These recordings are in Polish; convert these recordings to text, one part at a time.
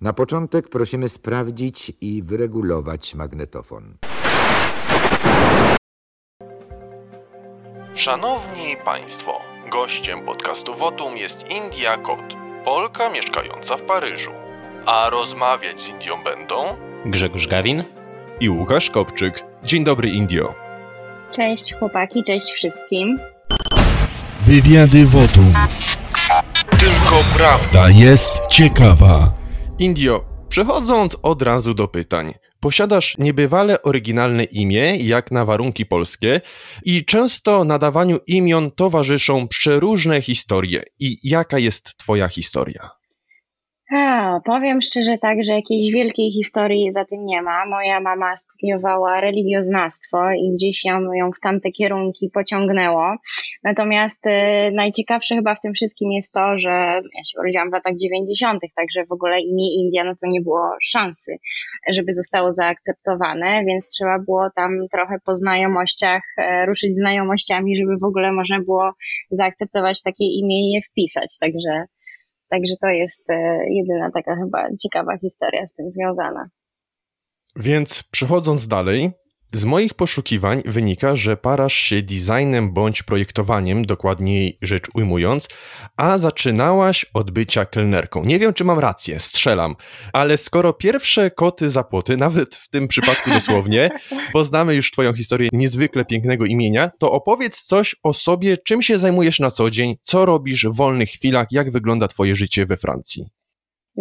Na początek prosimy sprawdzić i wyregulować magnetofon. Szanowni Państwo, gościem podcastu Wotum jest India Kot, Polka mieszkająca w Paryżu. A rozmawiać z Indią będą Grzegorz Gawin i Łukasz Kopczyk. Dzień dobry, Indio. Cześć chłopaki, cześć wszystkim. Wywiady Wotum. Tylko prawda. Jest ciekawa. Indio, przechodząc od razu do pytań. Posiadasz niebywale oryginalne imię, jak na warunki polskie, i często nadawaniu imion towarzyszą przeróżne historie. I jaka jest Twoja historia? A, powiem szczerze tak, że jakiejś wielkiej historii za tym nie ma. Moja mama studiowała religioznawstwo i gdzieś ją, ją w tamte kierunki pociągnęło. Natomiast y, najciekawsze chyba w tym wszystkim jest to, że ja się urodziłam w latach 90., także w ogóle imię India, no to nie było szansy, żeby zostało zaakceptowane, więc trzeba było tam trochę po znajomościach e, ruszyć znajomościami, żeby w ogóle można było zaakceptować takie imię i je wpisać. Także Także to jest e, jedyna taka chyba ciekawa historia z tym związana. Więc przechodząc dalej, z moich poszukiwań wynika, że parasz się designem bądź projektowaniem, dokładniej rzecz ujmując, a zaczynałaś od bycia kelnerką. Nie wiem, czy mam rację, strzelam, ale skoro pierwsze koty za płoty, nawet w tym przypadku dosłownie, poznamy już Twoją historię niezwykle pięknego imienia, to opowiedz coś o sobie, czym się zajmujesz na co dzień, co robisz w wolnych chwilach, jak wygląda Twoje życie we Francji.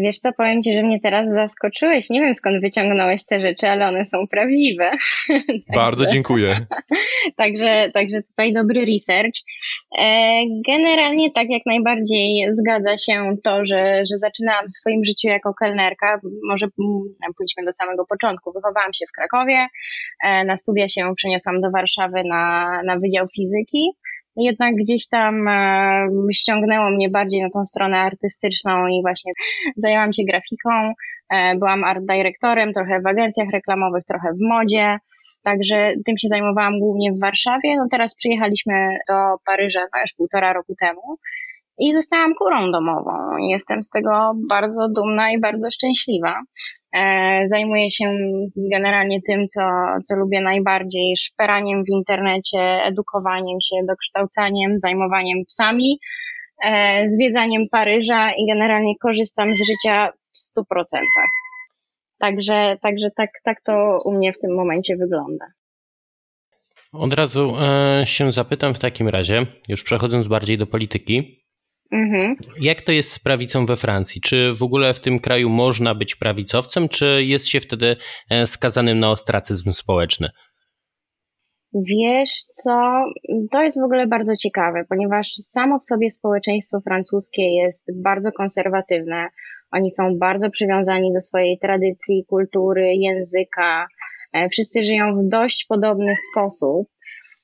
Wiesz co, powiem Ci, że mnie teraz zaskoczyłeś. Nie wiem skąd wyciągnąłeś te rzeczy, ale one są prawdziwe. Bardzo dziękuję. także, także tutaj dobry research. E, generalnie tak jak najbardziej zgadza się to, że, że zaczynałam w swoim życiu jako kelnerka. Może pójdźmy do samego początku. Wychowałam się w Krakowie, e, na studia się przeniosłam do Warszawy na, na Wydział Fizyki jednak gdzieś tam e, ściągnęło mnie bardziej na tą stronę artystyczną i właśnie zajęłam się grafiką, e, byłam art dyrektorem, trochę w agencjach reklamowych, trochę w modzie. Także tym się zajmowałam głównie w Warszawie. No teraz przyjechaliśmy do Paryża no już półtora roku temu i zostałam kurą domową. Jestem z tego bardzo dumna i bardzo szczęśliwa. E, zajmuję się generalnie tym, co, co lubię najbardziej, szperaniem w internecie, edukowaniem się, dokształcaniem, zajmowaniem psami, e, zwiedzaniem Paryża i generalnie korzystam z życia w stu procentach. Także, także tak, tak to u mnie w tym momencie wygląda. Od razu e, się zapytam w takim razie, już przechodząc bardziej do polityki. Mhm. Jak to jest z prawicą we Francji? Czy w ogóle w tym kraju można być prawicowcem, czy jest się wtedy e, skazanym na ostracyzm społeczny? Wiesz co, to jest w ogóle bardzo ciekawe, ponieważ samo w sobie społeczeństwo francuskie jest bardzo konserwatywne. Oni są bardzo przywiązani do swojej tradycji, kultury, języka. E, wszyscy żyją w dość podobny sposób.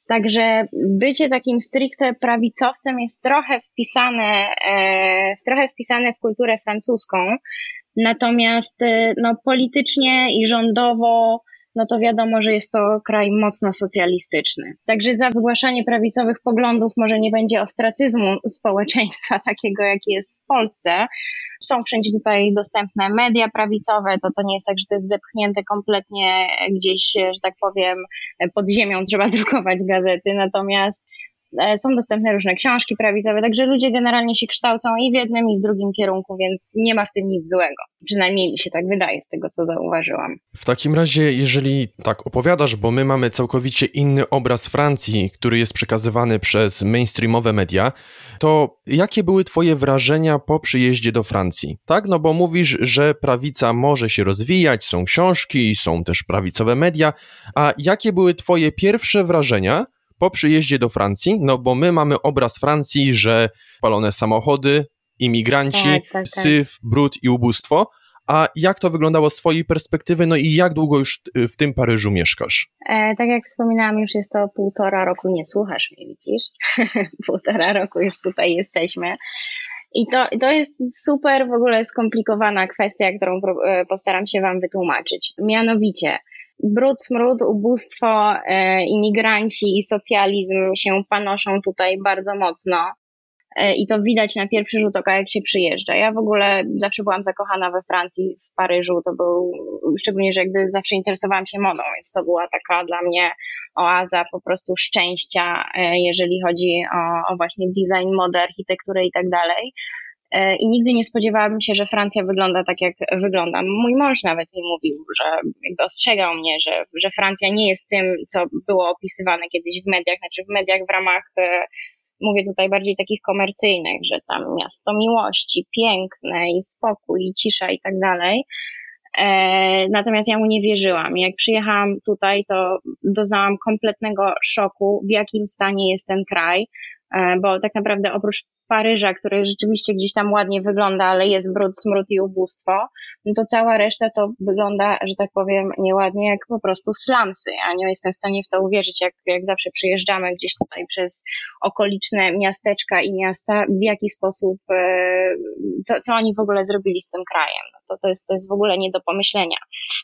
Także bycie takim stricte prawicowcem jest trochę wpisane, e, trochę wpisane w kulturę francuską. Natomiast e, no, politycznie i rządowo no to wiadomo, że jest to kraj mocno socjalistyczny. Także za wygłaszanie prawicowych poglądów może nie będzie ostracyzmu społeczeństwa takiego, jaki jest w Polsce. Są wszędzie tutaj dostępne media prawicowe, to to nie jest tak, że to jest zepchnięte kompletnie gdzieś, że tak powiem, pod ziemią trzeba drukować gazety, natomiast są dostępne różne książki prawicowe, także ludzie generalnie się kształcą i w jednym, i w drugim kierunku, więc nie ma w tym nic złego. Przynajmniej mi się tak wydaje z tego, co zauważyłam. W takim razie, jeżeli tak opowiadasz, bo my mamy całkowicie inny obraz Francji, który jest przekazywany przez mainstreamowe media, to jakie były Twoje wrażenia po przyjeździe do Francji? Tak, no bo mówisz, że prawica może się rozwijać, są książki, są też prawicowe media, a jakie były Twoje pierwsze wrażenia? Po przyjeździe do Francji, no bo my mamy obraz Francji, że palone samochody, imigranci, tak, tak, tak. syf, brud i ubóstwo. A jak to wyglądało z Twojej perspektywy, no i jak długo już w tym Paryżu mieszkasz? E, tak jak wspominałam, już jest to półtora roku, nie słuchasz mnie, widzisz? półtora roku już tutaj jesteśmy. I to, to jest super w ogóle skomplikowana kwestia, którą e, postaram się Wam wytłumaczyć. Mianowicie, brud, smród, ubóstwo, e, imigranci i socjalizm się panoszą tutaj bardzo mocno. E, i to widać na pierwszy rzut oka, jak się przyjeżdża. Ja w ogóle zawsze byłam zakochana we Francji, w Paryżu, to był, szczególnie, że jakby zawsze interesowałam się modą, więc to była taka dla mnie oaza po prostu szczęścia, e, jeżeli chodzi o, o właśnie design, modę, architekturę i tak dalej. E, I nigdy nie spodziewałabym się, że Francja wygląda tak, jak wygląda. Mój mąż nawet mi mówił, że jakby ostrzegał mnie, że, że Francja nie jest tym, co było opisywane kiedyś w mediach, znaczy w mediach w ramach mówię tutaj bardziej takich komercyjnych, że tam miasto miłości, piękne i spokój i cisza i tak dalej. E, natomiast ja mu nie wierzyłam. Jak przyjechałam tutaj, to doznałam kompletnego szoku, w jakim stanie jest ten kraj, e, bo tak naprawdę oprócz Paryża, który rzeczywiście gdzieś tam ładnie wygląda, ale jest brud, smród i ubóstwo, no to cała reszta to wygląda, że tak powiem, nieładnie jak po prostu slumsy. Ja nie jestem w stanie w to uwierzyć, jak, jak zawsze przyjeżdżamy gdzieś tutaj przez okoliczne miasteczka i miasta, w jaki sposób, e, co, co oni w ogóle zrobili z tym krajem. No to, to, jest, to jest w ogóle nie do pomyślenia.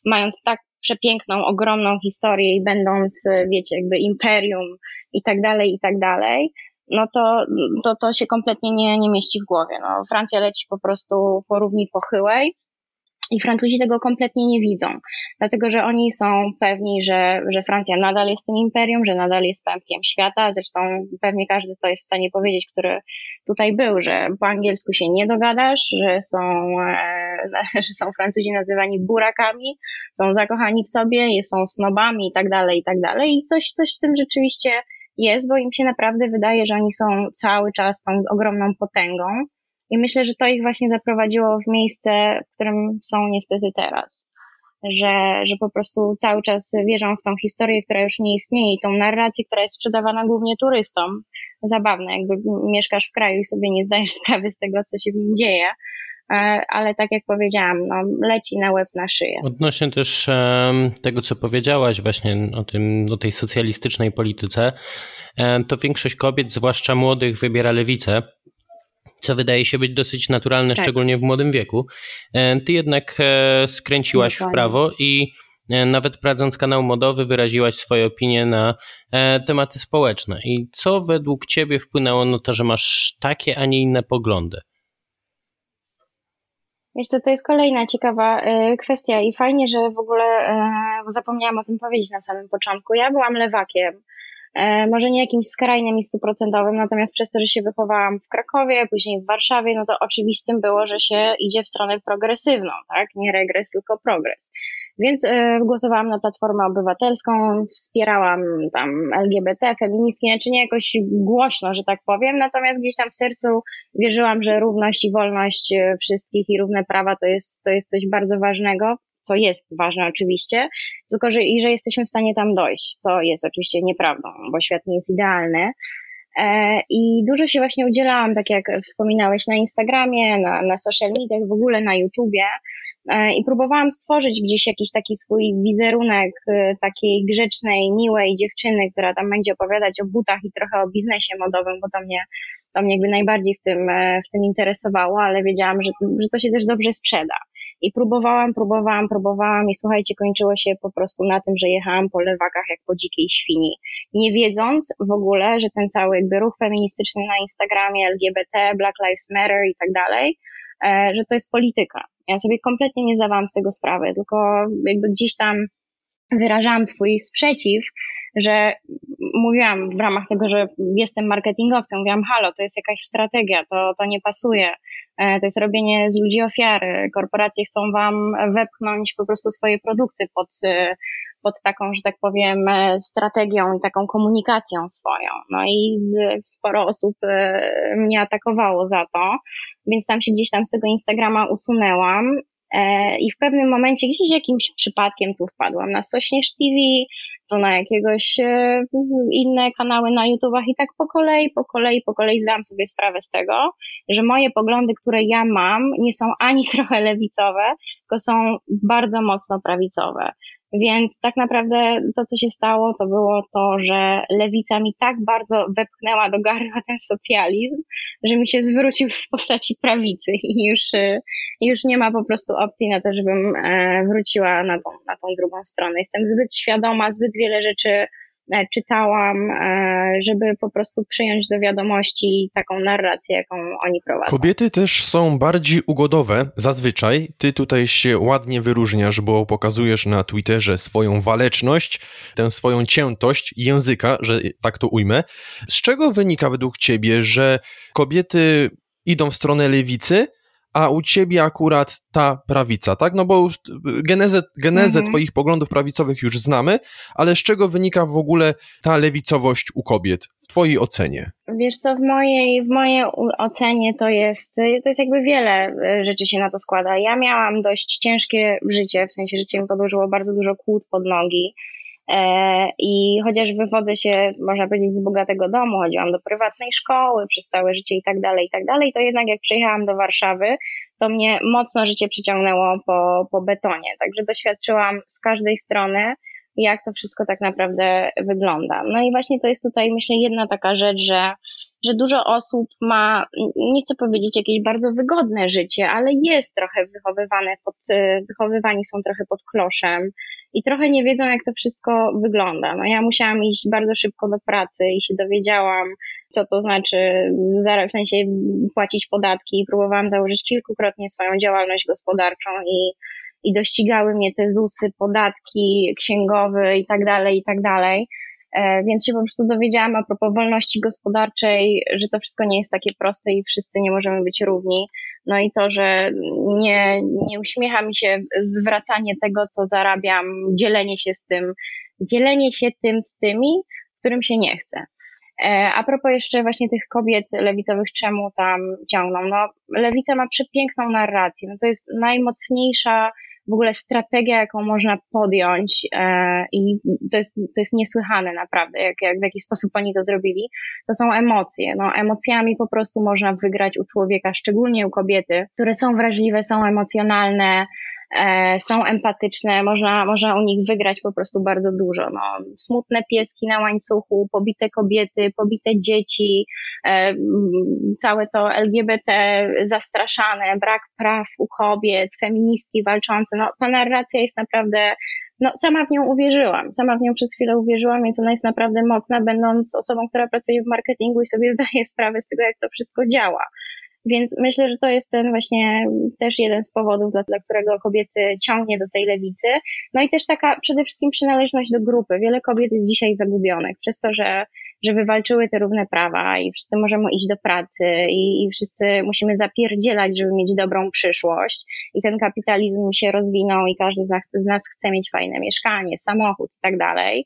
Mając tak przepiękną, ogromną historię i będąc, wiecie, jakby imperium i tak dalej, i tak dalej, no to, to, to się kompletnie nie, nie mieści w głowie. No, Francja leci po prostu po równi pochyłej. I Francuzi tego kompletnie nie widzą, dlatego że oni są pewni, że, że Francja nadal jest tym imperium, że nadal jest pępkiem świata. Zresztą pewnie każdy to jest w stanie powiedzieć, który tutaj był, że po angielsku się nie dogadasz, że są, e, że są Francuzi nazywani burakami, są zakochani w sobie, są snobami i tak dalej, i tak dalej. I coś, coś w tym rzeczywiście jest, bo im się naprawdę wydaje, że oni są cały czas tą ogromną potęgą. I myślę, że to ich właśnie zaprowadziło w miejsce, w którym są niestety teraz. Że, że po prostu cały czas wierzą w tą historię, która już nie istnieje i tą narrację, która jest sprzedawana głównie turystom. Zabawne, jakby mieszkasz w kraju i sobie nie zdajesz sprawy z tego, co się w nim dzieje ale tak jak powiedziałam, no, leci na łeb na szyję. Odnośnie też tego, co powiedziałaś właśnie o, tym, o tej socjalistycznej polityce, to większość kobiet, zwłaszcza młodych, wybiera lewicę, co wydaje się być dosyć naturalne, tak. szczególnie w młodym wieku. Ty jednak e, skręciłaś w prawo i e, nawet prowadząc kanał modowy, wyraziłaś swoje opinie na tematy społeczne. I co według Ciebie wpłynęło na to, że masz takie, a nie inne poglądy? Wiesz co, to jest kolejna ciekawa y, kwestia i fajnie, że w ogóle y, zapomniałam o tym powiedzieć na samym początku. Ja byłam lewakiem, y, może nie jakimś skrajnym i stuprocentowym, natomiast przez to, że się wychowałam w Krakowie, później w Warszawie, no to oczywistym było, że się idzie w stronę progresywną, tak? Nie regres, tylko progres. Więc y, głosowałam na Platformę Obywatelską, wspierałam tam LGBT, feministki, znaczy nie jakoś głośno, że tak powiem, natomiast gdzieś tam w sercu wierzyłam, że równość i wolność y, wszystkich i równe prawa to jest, to jest coś bardzo ważnego, co jest ważne oczywiście, tylko że, i że jesteśmy w stanie tam dojść, co jest oczywiście nieprawdą, bo świat nie jest idealny. E, I dużo się właśnie udzielałam, tak jak wspominałeś, na Instagramie, na, na social mediach, w ogóle na YouTubie. E, I próbowałam stworzyć gdzieś jakiś taki swój wizerunek e, takiej grzecznej, miłej dziewczyny, która tam będzie opowiadać o butach i trochę o biznesie modowym, bo to mnie, to mnie jakby najbardziej w tym, w tym interesowało, ale wiedziałam, że, że to się też dobrze sprzeda. I próbowałam, próbowałam, próbowałam i słuchajcie, kończyło się po prostu na tym, że jechałam po lewakach jak po dzikiej świni. Nie wiedząc w ogóle, że ten cały jakby ruch feministyczny na Instagramie, LGBT, Black Lives Matter i tak dalej, e, że to jest polityka. Ja sobie kompletnie nie zdawałam z tego sprawy, tylko jakby gdzieś tam wyrażałam swój sprzeciw, że mówiłam w ramach tego, że jestem marketingowcem, mówiłam, halo, to jest jakaś strategia, to, to nie pasuje, e, to jest robienie z ludzi ofiary, korporacje chcą wam wepchnąć po prostu swoje produkty pod, e, pod taką, że tak powiem, e, strategią i taką komunikacją swoją. No i sporo osób mnie atakowało za to, więc tam się gdzieś tam z tego Instagrama usunęłam I w pewnym momencie gdzieś jakimś przypadkiem tu wpadłam na Sośnierz TV, to na jakiegoś e, inne kanały na YouTubach i tak po kolei, po kolei, po kolei zdałam sobie sprawę z tego, że moje poglądy, które ja mam, nie są ani trochę lewicowe, tylko są bardzo mocno prawicowe. Więc tak naprawdę to, co się stało, to było to, że lewica mi tak bardzo wepchnęła do gardła ten socjalizm, że mi się zwrócił w postaci prawicy i już, y, już nie ma po prostu opcji na to, żebym e, wróciła na tą, na tą drugą stronę. Jestem zbyt świadoma, zbyt wiele rzeczy czytałam, e, żeby po prostu przyjąć do wiadomości taką narrację, jaką oni prowadzą. Kobiety też są bardziej ugodowe zazwyczaj. Ty tutaj się ładnie wyróżniasz, bo pokazujesz na Twitterze swoją waleczność, tę swoją ciętość języka, że tak to ujmę. Z czego wynika według ciebie, że kobiety idą w stronę lewicy, a u ciebie akurat ta prawica, tak? No bo już genezę, genezę mhm. twoich poglądów prawicowych już znamy, ale z czego wynika w ogóle ta lewicowość u kobiet w twojej ocenie? Wiesz co, w mojej, w mojej ocenie to jest, to jest jakby wiele e, rzeczy się na to składa. Ja miałam dość ciężkie życie, w sensie życie mi podłożyło bardzo dużo kłód pod nogi I chociaż wywodzę się, można powiedzieć, z bogatego domu, chodziłam do prywatnej szkoły przez całe życie i tak dalej, i tak dalej, to jednak jak przyjechałam do Warszawy, to mnie mocno życie przyciągnęło po, po betonie. Także doświadczyłam z każdej strony, jak to wszystko tak naprawdę wygląda. No i właśnie to jest tutaj, myślę, jedna taka rzecz, że, że dużo osób ma, nie chcę powiedzieć jakieś bardzo wygodne życie, ale jest trochę wychowywane pod, wychowywani są trochę pod kloszem i trochę nie wiedzą, jak to wszystko wygląda. No ja musiałam iść bardzo szybko do pracy i się dowiedziałam, co to znaczy w sensie płacić podatki i próbowałam założyć kilkukrotnie swoją działalność gospodarczą i i dościgały mnie te ZUSy, podatki księgowe i tak dalej, i tak dalej. E, więc się po prostu dowiedziałam a propos wolności gospodarczej, że to wszystko nie jest takie proste i wszyscy nie możemy być równi. No i to, że nie, nie uśmiecha mi się zwracanie tego, co zarabiam, dzielenie się z tym, dzielenie się tym z tymi, którym się nie chce. E, a propos jeszcze właśnie tych kobiet lewicowych, czemu tam ciągną? No, lewica ma przepiękną narrację. No, to jest najmocniejsza w ogóle strategia, jaką można podjąć e, i to jest, to jest niesłychane naprawdę, jak, jak w jaki sposób oni to zrobili, to są emocje. No, emocjami po prostu można wygrać u człowieka, szczególnie u kobiety, które są wrażliwe, są emocjonalne, są empatyczne, można, można u nich wygrać po prostu bardzo dużo. No, smutne pieski na łańcuchu, pobite kobiety, pobite dzieci, e, całe to LGBT zastraszane, brak praw u kobiet, feministki walczące. No, ta narracja jest naprawdę no, sama w nią uwierzyłam. Sama w nią przez chwilę uwierzyłam, więc ona jest naprawdę mocna, będąc osobą, która pracuje w marketingu i sobie zdaje sprawę z tego, jak to wszystko działa. Więc myślę, że to jest ten właśnie też jeden z powodów, dla, dla którego kobiety ciągnie do tej lewicy. No i też taka przede wszystkim przynależność do grupy. Wiele kobiet jest dzisiaj zagubionych przez to, że, że wywalczyły te równe prawa i wszyscy możemy iść do pracy i, i wszyscy musimy zapierdzielać, żeby mieć dobrą przyszłość. I ten kapitalizm się rozwinął i każdy z nas, z nas chce mieć fajne mieszkanie, samochód i tak dalej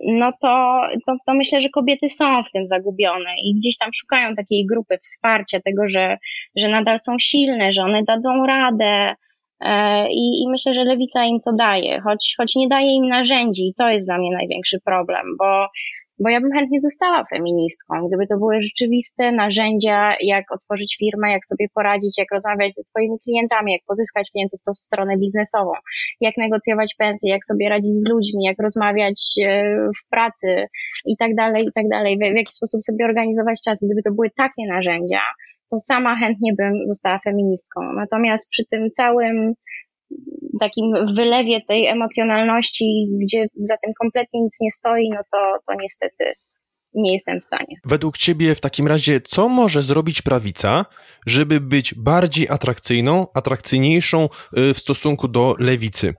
no to, to, to myślę, że kobiety są w tym zagubione i gdzieś tam szukają takiej grupy wsparcia, tego, że, że nadal są silne, że one dadzą radę. E, I, I myślę, że lewica im to daje, choć, choć nie daje im narzędzi, i to jest dla mnie największy problem, bo bo ja bym chętnie została feministką, gdyby to były rzeczywiste narzędzia, jak otworzyć firmę, jak sobie poradzić, jak rozmawiać ze swoimi klientami, jak pozyskać klientów w tą stronę biznesową, jak negocjować pensje, jak sobie radzić z ludźmi, jak rozmawiać e, w pracy i tak dalej, i tak dalej, w jaki sposób sobie organizować czas. Gdyby to były takie narzędzia, to sama chętnie bym została feministką. Natomiast przy tym całym takim wylewie tej emocjonalności, gdzie za tym kompletnie nic nie stoi, no to, to niestety nie jestem w stanie. Według Ciebie w takim razie, co może zrobić prawica, żeby być bardziej atrakcyjną, atrakcyjniejszą y, w stosunku do lewicy?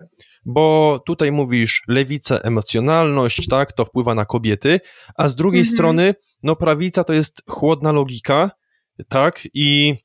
Bo tutaj mówisz lewica, emocjonalność, tak, to wpływa na kobiety, a z drugiej mhm. strony, no prawica to jest chłodna logika, tak, i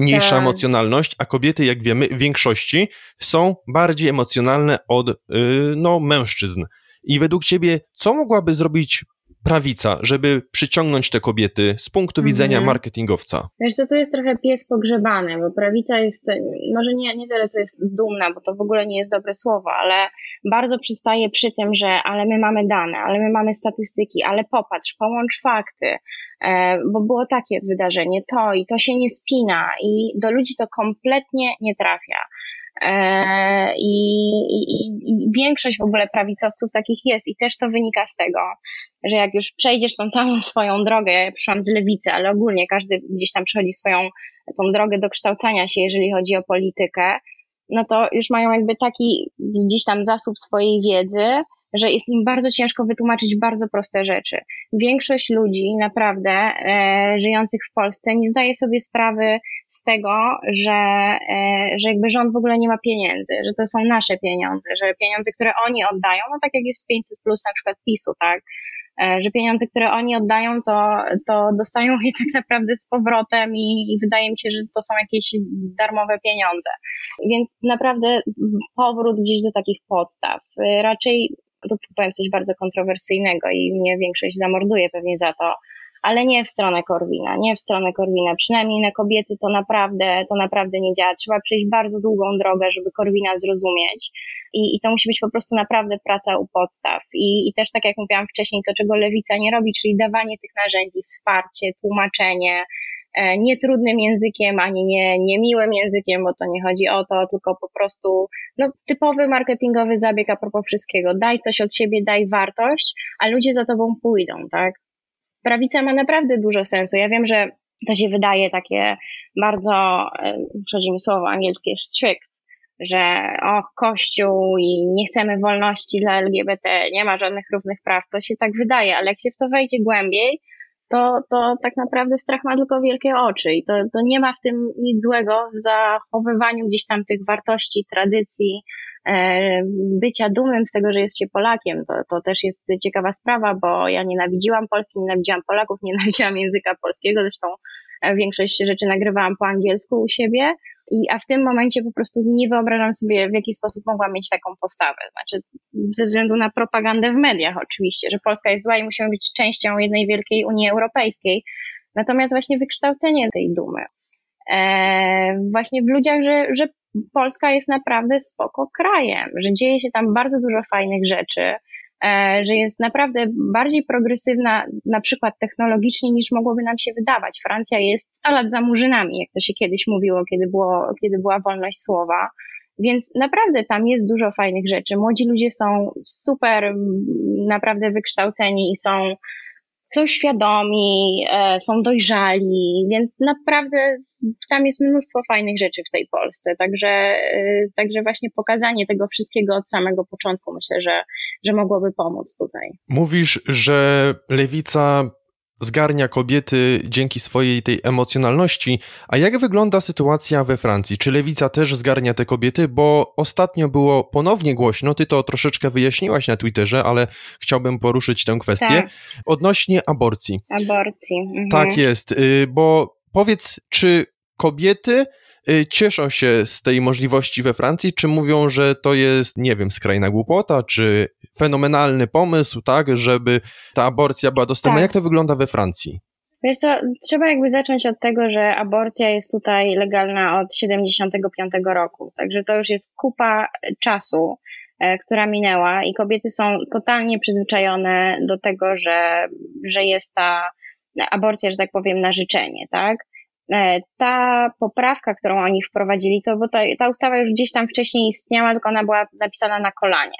mniejsza tak. emocjonalność, a kobiety, jak wiemy, w większości są bardziej emocjonalne od yy, no, mężczyzn. I według ciebie, co mogłaby zrobić prawica, żeby przyciągnąć te kobiety z punktu widzenia mhm. marketingowca? Wiesz co, tu jest trochę pies pogrzebany, bo prawica jest, może nie, nie tyle, co jest dumna, bo to w ogóle nie jest dobre słowo, ale bardzo przystaje przy tym, że ale my mamy dane, ale my mamy statystyki, ale popatrz, połącz fakty, bo było takie wydarzenie, to i to się nie spina i do ludzi to kompletnie nie trafia. E, I, i, I, większość w ogóle prawicowców takich jest, i też to wynika z tego, że jak już przejdziesz tą całą swoją drogę, ja przyszłam z lewicy, ale ogólnie każdy gdzieś tam przechodzi swoją tą drogę do kształcania się, jeżeli chodzi o politykę, no to już mają jakby taki gdzieś tam zasób swojej wiedzy, że jest im bardzo ciężko wytłumaczyć bardzo proste rzeczy. Większość ludzi naprawdę e, żyjących w Polsce nie zdaje sobie sprawy z tego, że, e, że jakby rząd w ogóle nie ma pieniędzy, że to są nasze pieniądze, że pieniądze, które oni oddają, no tak jak jest 500 plus na przykład PiSu, tak, e, że pieniądze, które oni oddają, to, to dostają je tak naprawdę z powrotem i, i wydaje mi się, że to są jakieś darmowe pieniądze. Więc naprawdę powrót gdzieś do takich podstaw. Raczej tu powiem coś bardzo kontrowersyjnego i mnie większość zamorduje pewnie za to, ale nie w stronę Korwina, nie w stronę Korwina. Przynajmniej na kobiety to naprawdę, to naprawdę nie działa. Trzeba przejść bardzo długą drogę, żeby Korwina zrozumieć. I, i to musi być po prostu naprawdę praca u podstaw. I, I też tak jak mówiłam wcześniej, to czego lewica nie robi, czyli dawanie tych narzędzi, wsparcie, tłumaczenie, nie trudnym językiem, ani nie, nie miłym językiem, bo to nie chodzi o to, tylko po prostu no, typowy marketingowy zabieg a propos wszystkiego. Daj coś od siebie, daj wartość, a ludzie za tobą pójdą, tak? Prawica ma naprawdę dużo sensu. Ja wiem, że to się wydaje takie bardzo, e, przechodzi mi słowo angielskie, strict, że o, Kościół i nie chcemy wolności dla LGBT, nie ma żadnych równych praw, to się tak wydaje, ale jak się w to wejdzie głębiej, to, to tak naprawdę strach ma tylko wielkie oczy i to, to nie ma w tym nic złego w zachowywaniu gdzieś tam tych wartości, tradycji, e, bycia dumnym z tego, że jest się Polakiem. To, to też jest ciekawa sprawa, bo ja nienawidziłam Polski, nienawidziłam Polaków, nienawidziłam języka polskiego, zresztą e, większość rzeczy nagrywałam po angielsku u siebie i, a w tym momencie po prostu nie wyobrażam sobie, w jaki sposób mogła mieć taką postawę. Znaczy, ze względu na propagandę w mediach, oczywiście, że Polska jest zła i musimy być częścią jednej wielkiej Unii Europejskiej. Natomiast właśnie wykształcenie tej dumy, e, właśnie w ludziach, że, że Polska jest naprawdę spoko krajem, że dzieje się tam bardzo dużo fajnych rzeczy, że jest naprawdę bardziej progresywna, na przykład technologicznie, niż mogłoby nam się wydawać. Francja jest 100 lat za murzynami, jak to się kiedyś mówiło, kiedy, było, kiedy była wolność słowa. Więc naprawdę tam jest dużo fajnych rzeczy. Młodzi ludzie są super, naprawdę wykształceni i są są świadomi, e, są dojrzali, więc naprawdę tam jest mnóstwo fajnych rzeczy w tej Polsce. Także, e, także właśnie pokazanie tego wszystkiego od samego początku myślę, że, że mogłoby pomóc tutaj. Mówisz, że lewica zgarnia kobiety dzięki swojej tej emocjonalności. A jak wygląda sytuacja we Francji? Czy lewica też zgarnia te kobiety? Bo ostatnio było ponownie głośno, ty to troszeczkę wyjaśniłaś na Twitterze, ale chciałbym poruszyć tę kwestię. Tak. Odnośnie aborcji. Aborcji. Mhm. Tak jest, y, bo powiedz, czy kobiety cieszą się z tej możliwości we Francji, czy mówią, że to jest, nie wiem, skrajna głupota, czy fenomenalny pomysł, tak, żeby ta aborcja była dostępna. Tak. Jak to wygląda we Francji? Wiesz co, trzeba jakby zacząć od tego, że aborcja jest tutaj legalna od 75 roku, także to już jest kupa czasu, e, która minęła i kobiety są totalnie przyzwyczajone do tego, że, że jest ta aborcja, że tak powiem, na życzenie, tak? E, ta poprawka, którą oni wprowadzili, to bo ta, ta ustawa już gdzieś tam wcześniej istniała, tylko ona była napisana na kolanie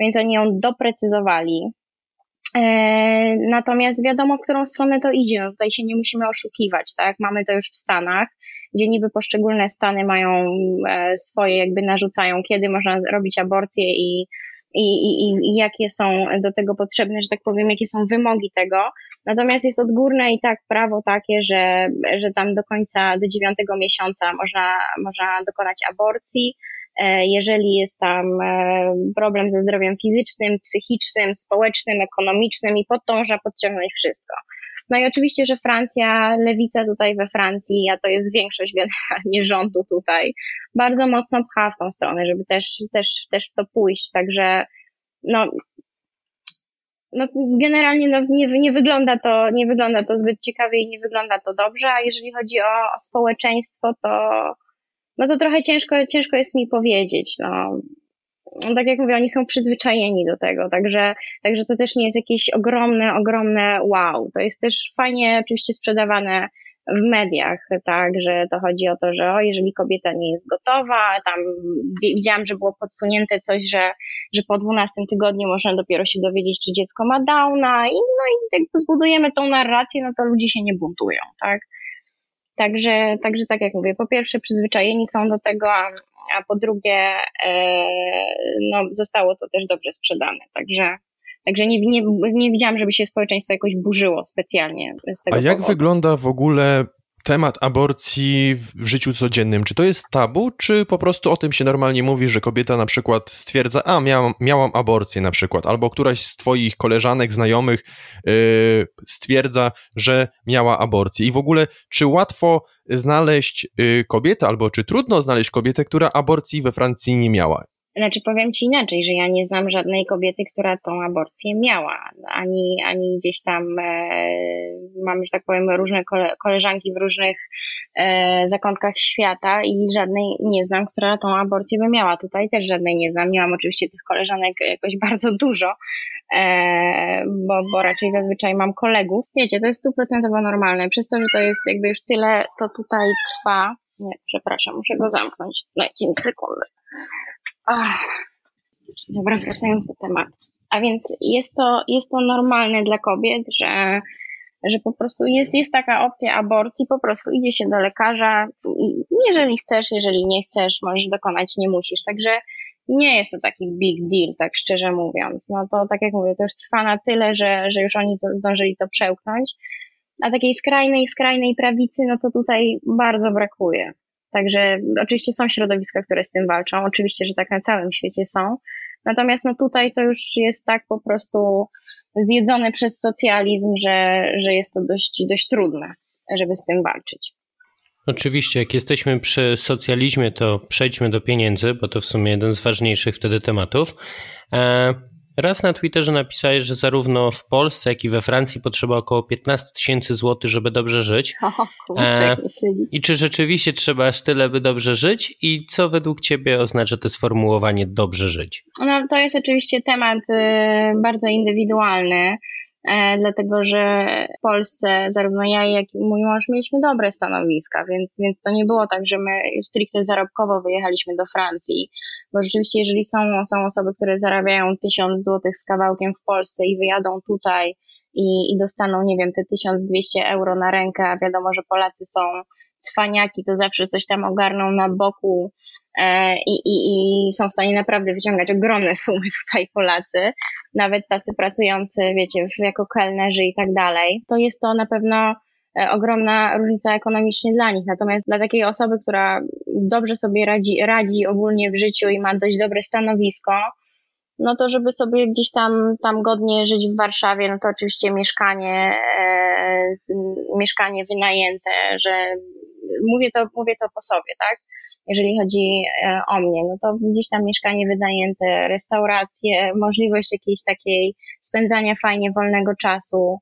więc oni ją doprecyzowali. E, natomiast wiadomo, w którą stronę to idzie. No tutaj się nie musimy oszukiwać, tak? Mamy to już w Stanach, gdzie niby poszczególne stany mają e, swoje, jakby narzucają, kiedy można robić aborcję i, i, i, i jakie są do tego potrzebne, że tak powiem, jakie są wymogi tego. Natomiast jest odgórne i tak prawo takie, że, że tam do końca, do dziewiątego miesiąca można, można dokonać aborcji. E, jeżeli jest tam e, problem ze zdrowiem fizycznym, psychicznym, społecznym, ekonomicznym i pod to można podciągnąć wszystko. No i oczywiście, że Francja, lewica tutaj we Francji, a to jest większość generalnie rządu tutaj, bardzo mocno pcha w tą stronę, żeby też, też, też w to pójść. Także no, no generalnie no, nie, nie, wygląda to, nie wygląda to zbyt ciekawie i nie wygląda to dobrze, a jeżeli chodzi o, o społeczeństwo, to no to trochę ciężko, ciężko jest mi powiedzieć. No. Tak jak mówię, oni są przyzwyczajeni do tego, także, także to też nie jest jakieś ogromne, ogromne wow. To jest też fajnie oczywiście sprzedawane w mediach, tak, że to chodzi o to, że o, jeżeli kobieta nie jest gotowa, tam widziałam, że było podsunięte coś, że, że po 12 tygodniu można dopiero się dowiedzieć, czy dziecko ma Downa i no i jak zbudujemy tą narrację, no to ludzie się nie buntują, tak. Także, także tak jak mówię, po pierwsze przyzwyczajeni są do tego, a, a po drugie e, no, zostało to też dobrze sprzedane. Także, także nie, nie, nie widziałam, żeby się społeczeństwo jakoś burzyło specjalnie z tego A jak powodu. wygląda w ogóle temat aborcji w życiu codziennym? Czy to jest tabu, czy po prostu o tym się normalnie mówi, że kobieta na przykład stwierdza, a miałam, miałam aborcję na przykład, albo któraś z twoich koleżanek, znajomych yy, stwierdza, że miała aborcję. I w ogóle, czy łatwo znaleźć yy, kobietę, albo czy trudno znaleźć kobietę, która aborcji we Francji nie miała? Znaczy powiem Ci inaczej, że ja nie znam żadnej kobiety, która tą aborcję miała, ani, ani gdzieś tam e, mamy, że tak powiem, różne kole, koleżanki w różnych e, zakątkach świata i żadnej nie znam, która tą aborcję by miała. Tutaj też żadnej nie znam. Miałam oczywiście tych koleżanek jakoś bardzo dużo, e, bo, bo raczej zazwyczaj mam kolegów. Wiecie, to jest stuprocentowo normalne. Przez to, że to jest jakby już tyle, to tutaj trwa. Nie, przepraszam, muszę go zamknąć. Dajcie mi sekundę. Ach. Dobra, wracając do tematu. A więc jest to, jest to normalne dla kobiet, że, że po prostu jest, jest taka opcja aborcji, po prostu idzie się do lekarza. Jeżeli chcesz, jeżeli nie chcesz, możesz dokonać, nie musisz. Także nie jest to taki big deal, tak szczerze mówiąc. No to tak jak mówię, to już trwa na tyle, że, że już oni zdążyli to przełknąć. A takiej skrajnej, skrajnej prawicy, no to tutaj bardzo brakuje. Także oczywiście są środowiska, które z tym walczą, oczywiście, że tak na całym świecie są. Natomiast no tutaj to już jest tak po prostu zjedzone przez socjalizm, że, że jest to dość, dość trudne, żeby z tym walczyć. Oczywiście, jak jesteśmy przy socjalizmie, to przejdźmy do pieniędzy, bo to w sumie jeden z ważniejszych wtedy tematów. E, Raz na Twitterze napisałeś, że zarówno w Polsce, jak i we Francji potrzeba około 15 tysięcy złotych, żeby dobrze żyć. O, kurde, I czy rzeczywiście trzeba aż tyle, by dobrze żyć? I co według Ciebie oznacza to sformułowanie dobrze żyć? No, to jest oczywiście temat y, bardzo indywidualny. E, dlatego że w Polsce zarówno ja, jak i mój mąż mieliśmy dobre stanowiska, więc, więc to nie było tak, że my stricte zarobkowo wyjechaliśmy do Francji, bo rzeczywiście jeżeli są, są osoby, które zarabiają tysiąc złotych z kawałkiem w Polsce i wyjadą tutaj i, i dostaną, nie wiem, te 1200 euro na rękę, a wiadomo, że Polacy są cwaniaki, to zawsze coś tam ogarną na boku e, i, i, i są w stanie naprawdę wyciągać ogromne sumy tutaj Polacy, nawet tacy pracujący, wiecie, jako kelnerzy i tak dalej, to jest to na pewno e, ogromna różnica ekonomicznie dla nich. Natomiast dla takiej osoby, która dobrze sobie radzi, radzi ogólnie w życiu i ma dość dobre stanowisko, no to żeby sobie gdzieś tam, tam godnie żyć w Warszawie, no to oczywiście mieszkanie, e, mieszkanie wynajęte, że mówię to, mówię to po sobie, tak? Jeżeli chodzi e, o mnie, no to gdzieś tam mieszkanie wynajęte, restauracje, możliwość jakiejś takiej spędzania fajnie wolnego czasu.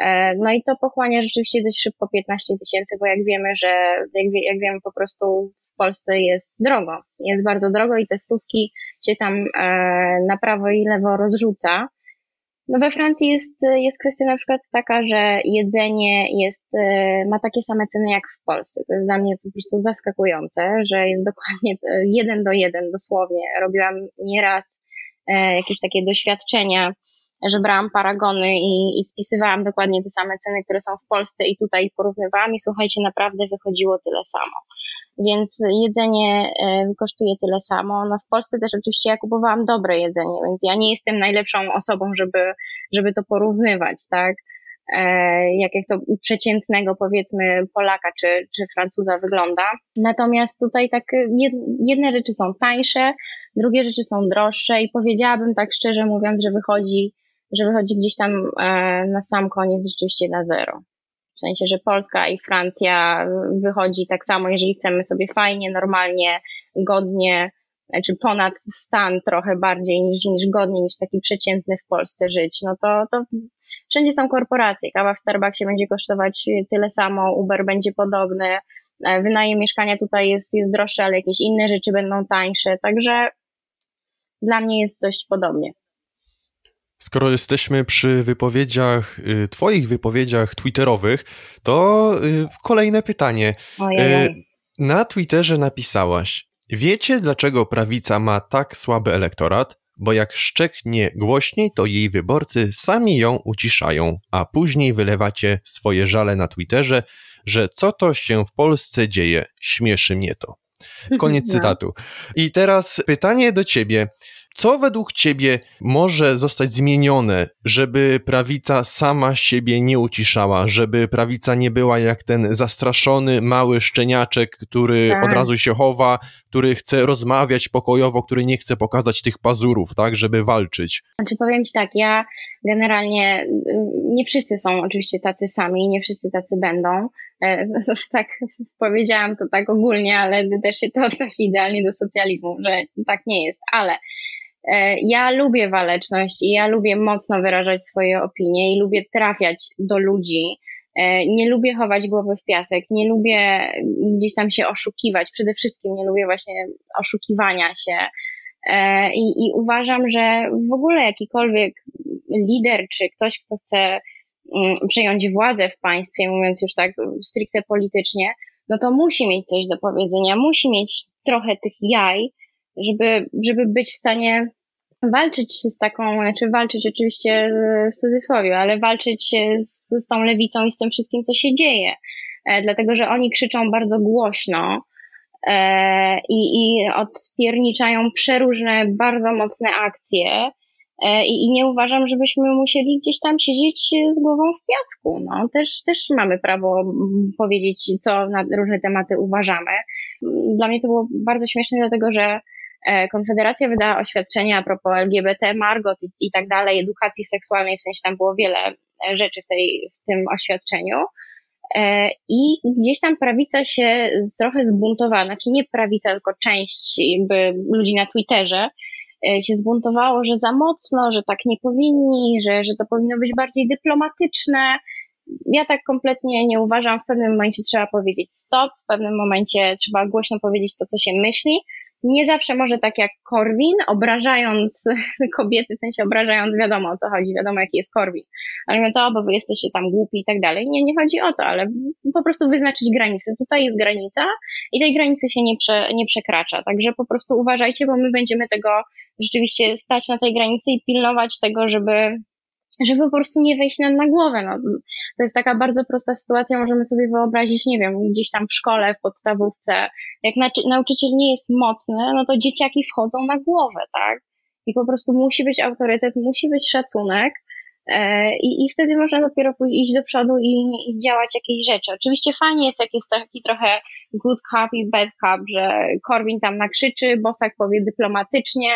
E, no i to pochłania rzeczywiście dość szybko 15 tysięcy, bo jak wiemy, że jak, jak wiemy po prostu w Polsce jest drogo. Jest bardzo drogo i te stówki się tam e, na prawo i lewo rozrzuca. No we Francji jest, jest kwestia na przykład taka, że jedzenie jest, e, ma takie same ceny jak w Polsce. To jest dla mnie po prostu zaskakujące, że jest dokładnie e, jeden do jeden dosłownie. Robiłam nieraz e, jakieś takie doświadczenia, że brałam paragony i, i spisywałam dokładnie te same ceny, które są w Polsce i tutaj porównywałam i słuchajcie, naprawdę wychodziło tyle samo więc jedzenie e, kosztuje tyle samo. No w Polsce też oczywiście ja kupowałam dobre jedzenie, więc ja nie jestem najlepszą osobą, żeby, żeby to porównywać, tak? E, jak, jak to przeciętnego powiedzmy Polaka czy, czy Francuza wygląda. Natomiast tutaj tak jedne rzeczy są tańsze, drugie rzeczy są droższe i powiedziałabym tak szczerze mówiąc, że wychodzi, że wychodzi gdzieś tam e, na sam koniec rzeczywiście na zero. W sensie, że Polska i Francja wychodzi tak samo, jeżeli chcemy sobie fajnie, normalnie, godnie, czy ponad stan trochę bardziej niż, niż godnie, niż taki przeciętny w Polsce żyć, no to, to wszędzie są korporacje. Kawa w Starbucksie będzie kosztować tyle samo, Uber będzie podobny, e, wynajem mieszkania tutaj jest, jest droższy, ale jakieś inne rzeczy będą tańsze, także dla mnie jest dość podobnie. Skoro jesteśmy przy wypowiedziach, y, Twoich wypowiedziach Twitterowych, to y, kolejne pytanie. Ojej. Y, na Twitterze napisałaś: Wiecie, dlaczego prawica ma tak słaby elektorat? bo jak szczeknie głośniej, to jej wyborcy sami ją uciszają, a później wylewacie swoje żale na Twitterze, że co to się w Polsce dzieje, śmieszy mnie to. Koniec no. cytatu. I teraz pytanie do ciebie. Co według Ciebie może zostać zmienione, żeby prawica sama siebie nie uciszała, żeby prawica nie była jak ten zastraszony mały szczeniaczek, który tak. od razu się chowa, który chce rozmawiać pokojowo, który nie chce pokazać tych pazurów, tak, żeby walczyć? Znaczy powiem Ci tak, ja generalnie, y, nie wszyscy są oczywiście tacy sami, nie wszyscy tacy będą. E, tak powiedziałam to tak ogólnie, ale też się to odnosi idealnie do socjalizmu, że tak nie jest, ale ja lubię waleczność i ja lubię mocno wyrażać swoje opinie i lubię trafiać do ludzi. E, nie lubię chować głowy w piasek, nie lubię gdzieś tam się oszukiwać. Przede wszystkim nie lubię właśnie oszukiwania się. E, I, i uważam, że w ogóle jakikolwiek lider czy ktoś, kto chce mm, przejąć władzę w państwie, mówiąc już tak stricte politycznie, no to musi mieć coś do powiedzenia, musi mieć trochę tych jaj, żeby, żeby być w stanie walczyć z taką, znaczy walczyć oczywiście w cudzysłowie, ale walczyć z, z tą lewicą i z tym wszystkim, co się dzieje. E, dlatego, że oni krzyczą bardzo głośno e, i, i odpierniczają przeróżne, bardzo mocne akcje. E, I, I nie uważam, żebyśmy musieli gdzieś tam siedzieć z głową w piasku. No, też, też mamy prawo powiedzieć, co na różne tematy uważamy. Dla mnie to było bardzo śmieszne, dlatego że Konfederacja wydała oświadczenia a propos LGBT, Margot i, i tak dalej, edukacji seksualnej, w sensie tam było wiele e, rzeczy w, tej, w tym oświadczeniu. E, I gdzieś tam prawica się trochę zbuntowała, znaczy nie prawica, tylko część jakby ludzi na Twitterze się zbuntowało, że za mocno, że tak nie powinni, że, że to powinno być bardziej dyplomatyczne. Ja tak kompletnie nie uważam. W pewnym momencie trzeba powiedzieć stop, w pewnym momencie trzeba głośno powiedzieć to, co się myśli, nie zawsze może tak jak Korwin, obrażając kobiety, w sensie obrażając, wiadomo o co chodzi, wiadomo jaki jest Korwin, ale mówiąc, o, bo wy jesteście tam głupi i tak dalej. Nie, nie chodzi o to, ale po prostu wyznaczyć granicę. Tutaj jest granica i tej granicy się nie, prze, nie przekracza. Także po prostu uważajcie, bo my będziemy tego rzeczywiście stać na tej granicy i pilnować tego, żeby żeby po prostu nie wejść nam na głowę. No, to jest taka bardzo prosta sytuacja, możemy sobie wyobrazić, nie wiem, gdzieś tam w szkole, w podstawówce, jak nauczyciel nie jest mocny, no to dzieciaki wchodzą na głowę, tak? I po prostu musi być autorytet, musi być szacunek, I, I wtedy można dopiero pójść, iść do przodu i, i działać jakieś rzeczy. Oczywiście fajnie jest, jak jest taki trochę good cop i bad cop, że Corbyn tam nakrzyczy, Bosak powie dyplomatycznie,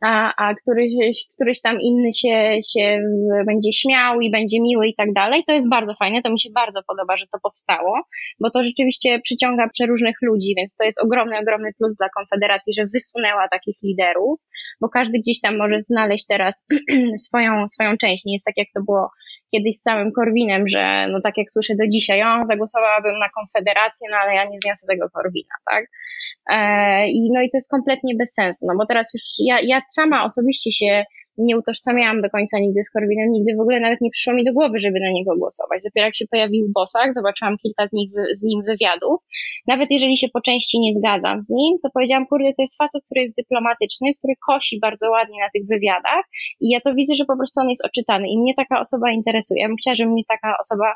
a, a któryś, któryś tam inny się, się będzie śmiał i będzie miły i tak dalej. To jest bardzo fajne, to mi się bardzo podoba, że to powstało, bo to rzeczywiście przyciąga przeróżnych ludzi, więc to jest ogromny, ogromny plus dla Konfederacji, że wysunęła takich liderów, bo każdy gdzieś tam może znaleźć teraz swoją, swoją część. Nie jest tak jak to było kiedyś z samym Korwinem, że no tak jak słyszę do dzisiaj, o, zagłosowałabym na Konfederację, no ale ja nie zniosę tego Korwina, tak? E, I no i to jest kompletnie bez sensu, no bo teraz już ja, ja sama osobiście się nie utożsamiałam do końca nigdy z Korwinem, nigdy w ogóle nawet nie przyszło mi do głowy, żeby na niego głosować. Dopiero jak się pojawił Bosak, zobaczyłam kilka z, nich, z nim wywiadów. Nawet jeżeli się po części nie zgadzam z nim, to powiedziałam, kurde, to jest facet, który jest dyplomatyczny, który kosi bardzo ładnie na tych wywiadach i ja to widzę, że po prostu on jest oczytany i mnie taka osoba interesuje. Ja bym chciała, żeby mnie taka osoba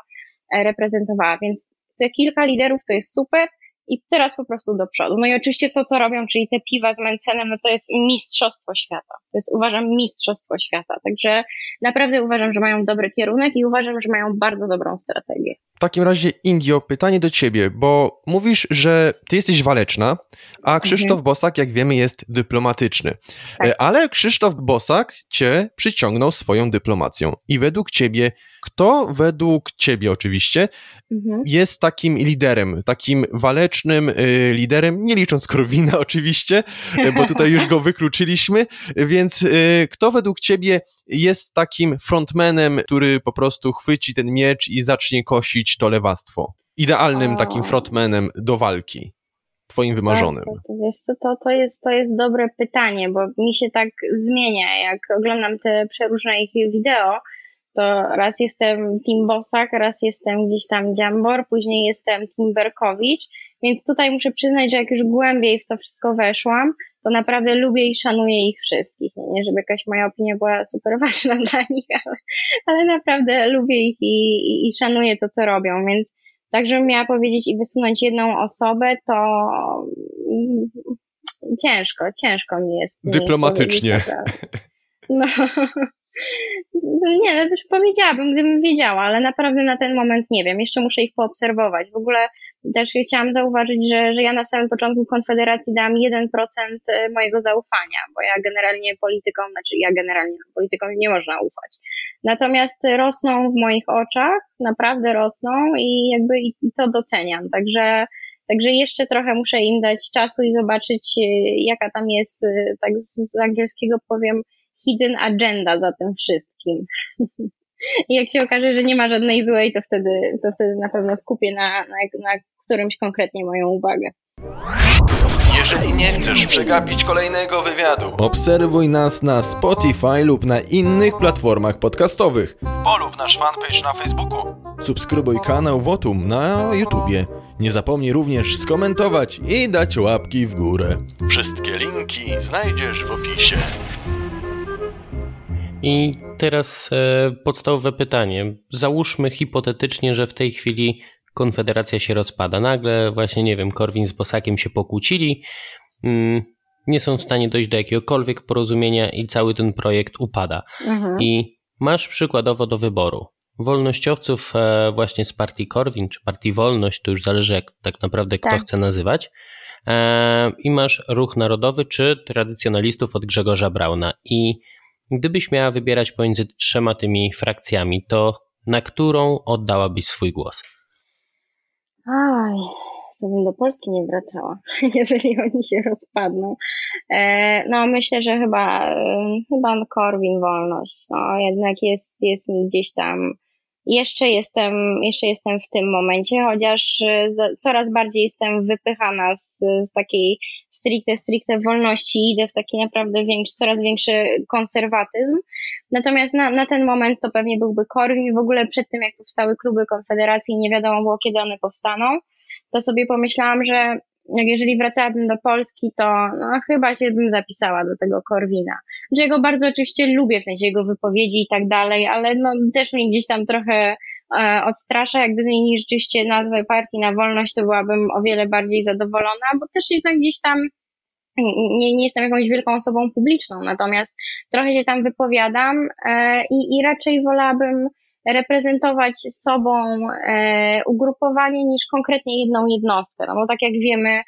e, reprezentowała, więc te kilka liderów to jest super, i teraz po prostu do przodu. No i oczywiście to, co robią, czyli te piwa z Mencenem, no to jest mistrzostwo świata. To jest, uważam, mistrzostwo świata. Także naprawdę uważam, że mają dobry kierunek i uważam, że mają bardzo dobrą strategię. W takim razie, Ingio, pytanie do ciebie, bo mówisz, że ty jesteś waleczna, a Krzysztof mhm. Bosak, jak wiemy, jest dyplomatyczny. Tak. E, ale Krzysztof Bosak cię przyciągnął swoją dyplomacją. I według ciebie, kto według ciebie oczywiście mhm. jest takim liderem, takim walecznym y, liderem, nie licząc Korwina oczywiście, bo tutaj już go wykluczyliśmy, więc y, kto według ciebie jest takim frontmanem, który po prostu chwyci ten miecz i zacznie kosić to lewactwo? Idealnym takim frontmanem do walki twoim wymarzonym? Tak, to, wiesz co, to, to, jest, to jest dobre pytanie, bo mi się tak zmienia, jak oglądam te przeróżne ich wideo, to raz jestem Team Bosak, raz jestem gdzieś tam Dziambor, później jestem Team Berkowicz, więc tutaj muszę przyznać, że jak już głębiej w to wszystko weszłam, to naprawdę lubię i szanuję ich wszystkich. Nie, żeby jakaś moja opinia była super ważna dla nich, ale, ale naprawdę lubię ich i, i, i szanuję to, co robią, więc tak, żebym miała powiedzieć i wysunąć jedną osobę, to ciężko, ciężko mi jest. Dyplomatycznie. Jest no, nie, no też powiedziałabym, gdybym wiedziała, ale naprawdę na ten moment nie wiem. Jeszcze muszę ich poobserwować. W ogóle też chciałam zauważyć, że, że ja na samym początku Konfederacji dałam 1% e, mojego zaufania, bo ja generalnie politykom, znaczy ja generalnie politykom nie można ufać. Natomiast rosną w moich oczach, naprawdę rosną i jakby i, i to doceniam. Także Także jeszcze trochę muszę im dać czasu i zobaczyć, e, jaka tam jest, e, tak z angielskiego powiem, hidden agenda za tym wszystkim. I jak się okaże, że nie ma żadnej złej, to wtedy, to wtedy na pewno skupię na, na, na którymś konkretnie moją uwagę. Jeżeli nie chcesz przegapić kolejnego wywiadu, obserwuj nas na Spotify lub na innych platformach podcastowych. Polub nasz fanpage na Facebooku. Subskrybuj kanał Wotum na YouTubie. Nie zapomnij również skomentować i dać łapki w górę. Wszystkie linki znajdziesz w opisie. I teraz e, podstawowe pytanie. Załóżmy hipotetycznie, że w tej chwili Konfederacja się rozpada. Nagle właśnie, nie wiem, Korwin z Bosakiem się pokłócili, mm, nie są w stanie dojść do jakiegokolwiek porozumienia i cały ten projekt upada. Mhm. I masz przykładowo do wyboru wolnościowców e, właśnie z partii Korwin, czy partii Wolność, to już zależy jak tak naprawdę kto tak. chce nazywać, e, i masz Ruch Narodowy, czy tradycjonalistów od Grzegorza Brauna. I Gdybyś miała wybierać pomiędzy trzema tymi frakcjami, to na którą oddałabyś swój głos? Aj, to bym do Polski nie wracała, jeżeli oni się rozpadną. E, no myślę, że chyba, e, chyba Korwin Wolność. No, jednak jest, jest mi gdzieś tam jeszcze jestem, jeszcze jestem w tym momencie, chociaż e, coraz bardziej jestem wypychana z, z takiej stricte, stricte wolności, idę w taki naprawdę większy, coraz większy konserwatyzm. Natomiast na, na ten moment to pewnie byłby Korwin. W ogóle przed tym, jak powstały kluby Konfederacji, nie wiadomo było, kiedy one powstaną, to sobie pomyślałam, że jak jeżeli wracałabym do Polski, to no, chyba się bym zapisała do tego Korwina. Że jego bardzo oczywiście lubię, w sensie jego wypowiedzi i tak dalej, ale no też mnie gdzieś tam trochę e, odstrasza. Jakby zmienili rzeczywiście nazwę partii na wolność, to byłabym o wiele bardziej zadowolona, bo też jednak gdzieś tam nie, nie jestem jakąś wielką osobą publiczną, natomiast trochę się tam wypowiadam e, i, i raczej wolałabym reprezentować sobą e, ugrupowanie niż konkretnie jedną jednostkę. No bo tak jak wiemy, e,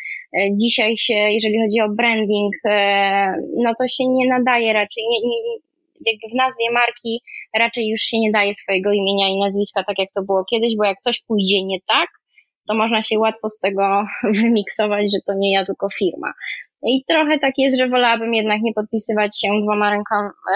dzisiaj się, jeżeli chodzi o branding, e, no to się nie nadaje raczej, nie, nie, jakby w nazwie marki raczej już się nie daje swojego imienia i nazwiska, tak jak to było kiedyś, bo jak coś pójdzie nie tak, to można się łatwo z tego wymiksować, że to nie ja, tylko firma. I trochę tak jest, że wolałabym jednak nie podpisywać się dwoma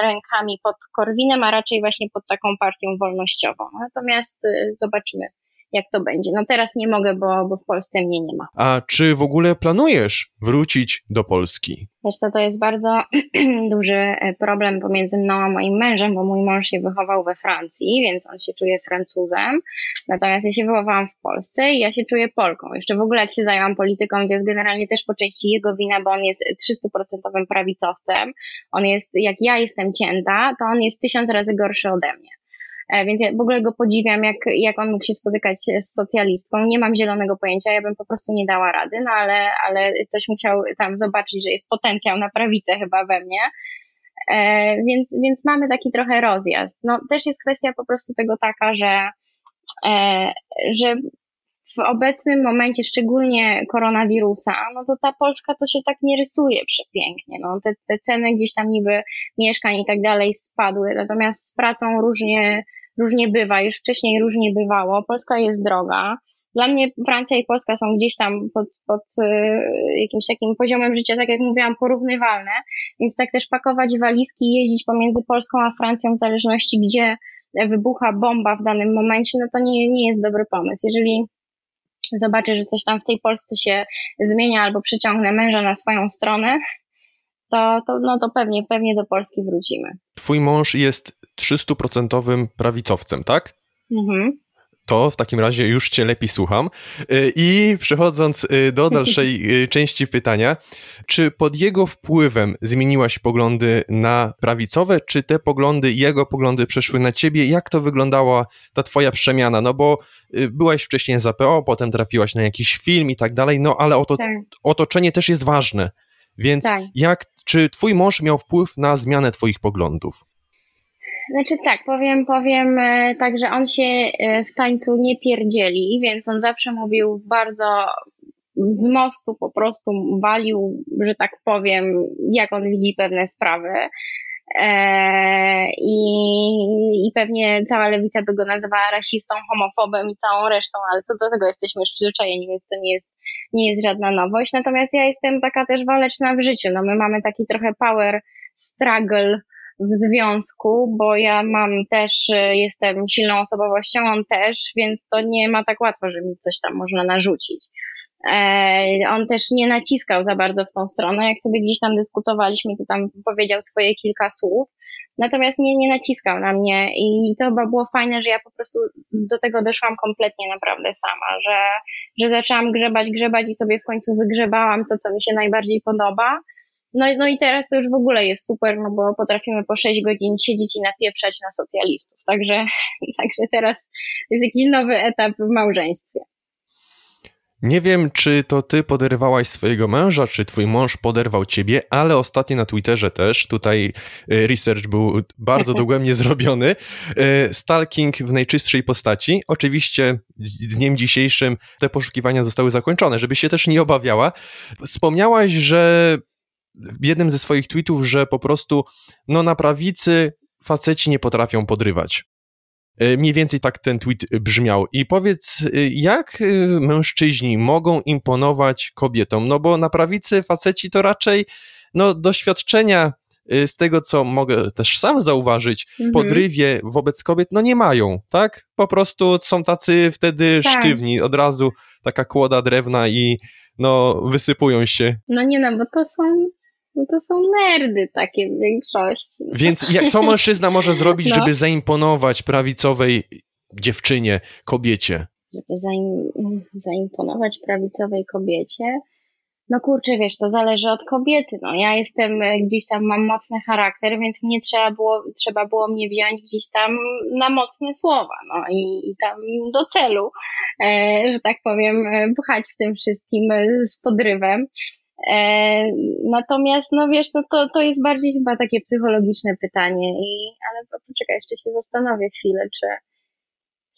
rękami, pod Korwinem, a raczej właśnie pod taką partią wolnościową. Natomiast y, zobaczymy, jak to będzie. No teraz nie mogę, bo, bo w Polsce mnie nie ma. A czy w ogóle planujesz wrócić do Polski? Co, to jest bardzo duży e, problem pomiędzy mną a moim mężem, bo mój mąż się wychował we Francji, więc on się czuje Francuzem, natomiast ja się wychowałam w Polsce i ja się czuję Polką. Jeszcze w ogóle jak się zajęłam polityką, to jest generalnie też po części jego wina, bo on jest 300% prawicowcem. On jest, jak ja jestem cięta, to on jest tysiąc razy gorszy ode mnie. E, więc ja w ogóle go podziwiam, jak, jak on mógł się spotykać z socjalistką. Nie mam zielonego pojęcia, ja bym po prostu nie dała rady, no ale, ale coś musiał tam zobaczyć, że jest potencjał na prawicę chyba we mnie. E, więc, więc mamy taki trochę rozjazd. No, też jest kwestia po prostu tego taka, że, e, że w obecnym momencie, szczególnie koronawirusa, no to ta Polska to się tak nie rysuje przepięknie. No, te, te ceny gdzieś tam niby mieszkań i tak dalej spadły, natomiast z pracą różnie, różnie bywa, już wcześniej różnie bywało. Polska jest droga. Dla mnie Francja i Polska są gdzieś tam pod, pod y, jakimś takim poziomem życia, tak jak mówiłam, porównywalne, więc tak też pakować walizki i jeździć pomiędzy Polską a Francją w zależności gdzie wybucha bomba w danym momencie, no to nie, nie jest dobry pomysł. Jeżeli zobaczę, że coś tam w tej Polsce się zmienia albo przyciągnę męża na swoją stronę, to, to, no to pewnie, pewnie do Polski wrócimy. Twój mąż jest 300% prawicowcem, tak? Mhm to w takim razie już Cię lepiej słucham. Y, I przechodząc y, do dalszej y, części pytania, czy pod jego wpływem zmieniłaś poglądy na prawicowe, czy te poglądy, jego poglądy przeszły na Ciebie? Jak to wyglądała ta Twoja przemiana? No bo byłaś wcześniej za PO, potem trafiłaś na jakiś film i tak dalej, no ale oto, tak. otoczenie też jest ważne. Więc tak. jak, czy Twój mąż miał wpływ na zmianę Twoich poglądów? Znaczy tak, powiem, powiem e, tak, że on się e, w tańcu nie pierdzieli, więc on zawsze mówił bardzo z mostu po prostu walił, że tak powiem, jak on widzi pewne sprawy. E, I, I pewnie cała lewica by go nazywała rasistą, homofobem i całą resztą, ale co do tego jesteśmy już przyzwyczajeni, więc to nie jest, nie jest żadna nowość. Natomiast ja jestem taka też waleczna w życiu. No my mamy taki trochę power struggle w związku, bo ja mam też, y, jestem silną osobowością, on też, więc to nie ma tak łatwo, że mi coś tam można narzucić. E, on też nie naciskał za bardzo w tą stronę. Jak sobie gdzieś tam dyskutowaliśmy, to tam powiedział swoje kilka słów. Natomiast nie, nie naciskał na mnie i to chyba było fajne, że ja po prostu do tego doszłam kompletnie naprawdę sama, że, że zaczęłam grzebać, grzebać i sobie w końcu wygrzebałam to, co mi się najbardziej podoba no, no i teraz to już w ogóle jest super, no bo potrafimy po 6 godzin siedzieć i napieprzać na socjalistów. Także, także teraz jest jakiś nowy etap w małżeństwie. Nie wiem, czy to ty poderwałaś swojego męża, czy twój mąż poderwał ciebie, ale ostatnio na Twitterze też, tutaj e, research był bardzo dogłębnie zrobiony. E, stalking w najczystszej postaci. Oczywiście z dniem dzisiejszym te poszukiwania zostały zakończone, żeby się też nie obawiała. Wspomniałaś, że w jednym ze swoich tweetów, że po prostu no na prawicy faceci nie potrafią podrywać. E, mniej więcej tak ten tweet brzmiał. I powiedz, e, jak e, mężczyźni mogą imponować kobietom? No bo na prawicy faceci to raczej no, doświadczenia z tego, co mogę też sam zauważyć, mhm. podrywie wobec kobiet, no nie mają, tak? Po prostu są tacy wtedy tak. sztywni, od razu taka kłoda drewna i no wysypują się. No nie no, bo to są no to są nerdy takie w większości. Więc jak, co mężczyzna może zrobić, no. żeby zaimponować prawicowej dziewczynie, kobiecie? Żeby zaim, zaimponować prawicowej kobiecie? No kurczę, wiesz, to zależy od kobiety. No, ja jestem e, gdzieś tam, mam mocny charakter, więc mnie trzeba było, trzeba było mnie wziąć gdzieś tam na mocne słowa, no i, i tam do celu, e, że tak powiem, e, pchać w tym wszystkim e, z podrywem. E, natomiast, no wiesz, no to, to jest bardziej chyba takie psychologiczne pytanie, i, ale poczekaj, jeszcze się zastanowię chwilę, czy,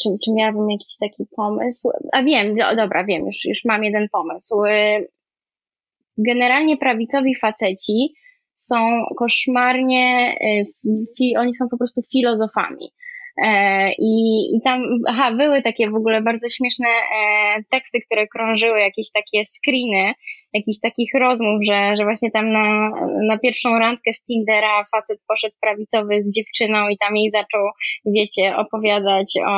czy, czy miałabym jakiś taki pomysł. A wiem, do, dobra, wiem, już, już mam jeden pomysł. E, generalnie prawicowi faceci są koszmarnie, e, oni są po prostu filozofami. E, I, I tam, aha, były takie w ogóle bardzo śmieszne e, teksty, które krążyły, jakieś takie screeny, jakichś takich rozmów, że, że właśnie tam na, na pierwszą randkę z Tindera facet poszedł prawicowy z dziewczyną i tam jej zaczął, wiecie, opowiadać o,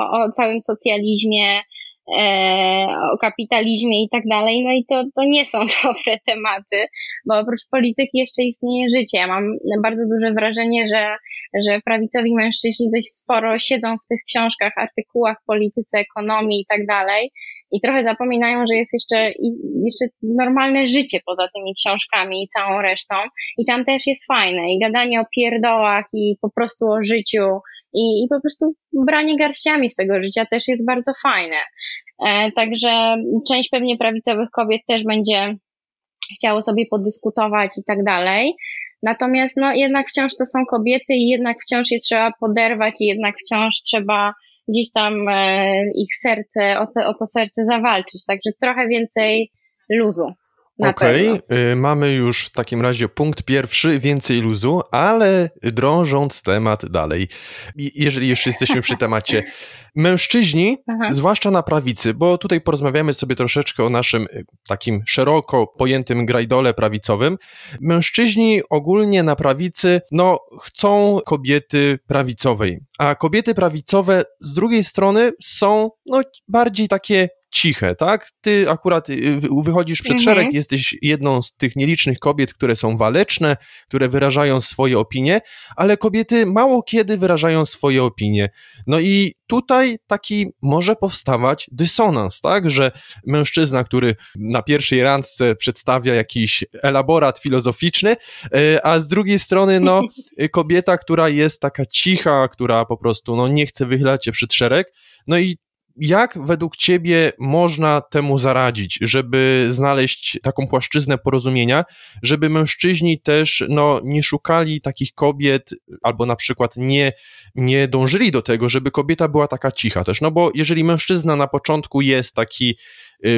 o, o całym socjalizmie, o kapitalizmie i tak dalej, no i to, to nie są dobre tematy, bo oprócz polityki jeszcze istnieje życie. Ja mam bardzo duże wrażenie, że, że prawicowi mężczyźni dość sporo siedzą w tych książkach, artykułach, polityce, ekonomii i tak dalej i trochę zapominają, że jest jeszcze, jeszcze normalne życie poza tymi książkami i całą resztą i tam też jest fajne i gadanie o pierdołach i po prostu o życiu i, i po prostu branie garściami z tego życia też jest bardzo fajne. E, także część pewnie prawicowych kobiet też będzie chciało sobie podyskutować i tak dalej. Natomiast no jednak wciąż to są kobiety i jednak wciąż je trzeba poderwać i jednak wciąż trzeba gdzieś tam e, ich serce, o, te, o to serce zawalczyć. Także trochę więcej luzu. Okej, okay. mamy już w takim razie punkt pierwszy, więcej luzu, ale drążąc temat dalej, jeżeli już jesteśmy przy temacie, mężczyźni, Aha. zwłaszcza na prawicy, bo tutaj porozmawiamy sobie troszeczkę o naszym y, takim szeroko pojętym grajdole prawicowym, mężczyźni ogólnie na prawicy, no, chcą kobiety prawicowej, a kobiety prawicowe z drugiej strony są, no, bardziej takie ciche, tak? Ty akurat y, wychodzisz przed mhm. szereg, jesteś jedną z tych nielicznych kobiet, które są waleczne, które wyrażają swoje opinie, ale kobiety mało kiedy wyrażają swoje opinie. No i tutaj taki może powstawać dysonans, tak? Że mężczyzna, który na pierwszej randce przedstawia jakiś elaborat filozoficzny, y, a z drugiej strony, no, kobieta, która jest taka cicha, która po prostu, no, nie chce wychylać się przed szereg, no i jak według Ciebie można temu zaradzić, żeby znaleźć taką płaszczyznę porozumienia, żeby mężczyźni też no, nie szukali takich kobiet, albo na przykład nie, nie dążyli do tego, żeby kobieta była taka cicha też? No bo jeżeli mężczyzna na początku jest taki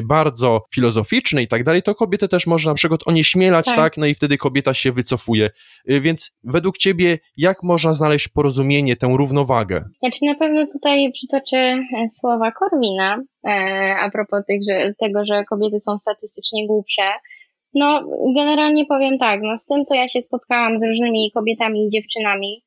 bardzo filozoficzny i tak dalej, to kobietę też można na przykład onieśmielać, tak. tak? No i wtedy kobieta się wycofuje. Y, więc według Ciebie, jak można znaleźć porozumienie, tę równowagę? Znaczy na pewno tutaj przytoczę e, słowa Korwina e, a propos tych, że, tego, że kobiety są statystycznie głupsze. No, generalnie powiem tak, no z tym, co ja się spotkałam z różnymi kobietami i dziewczynami,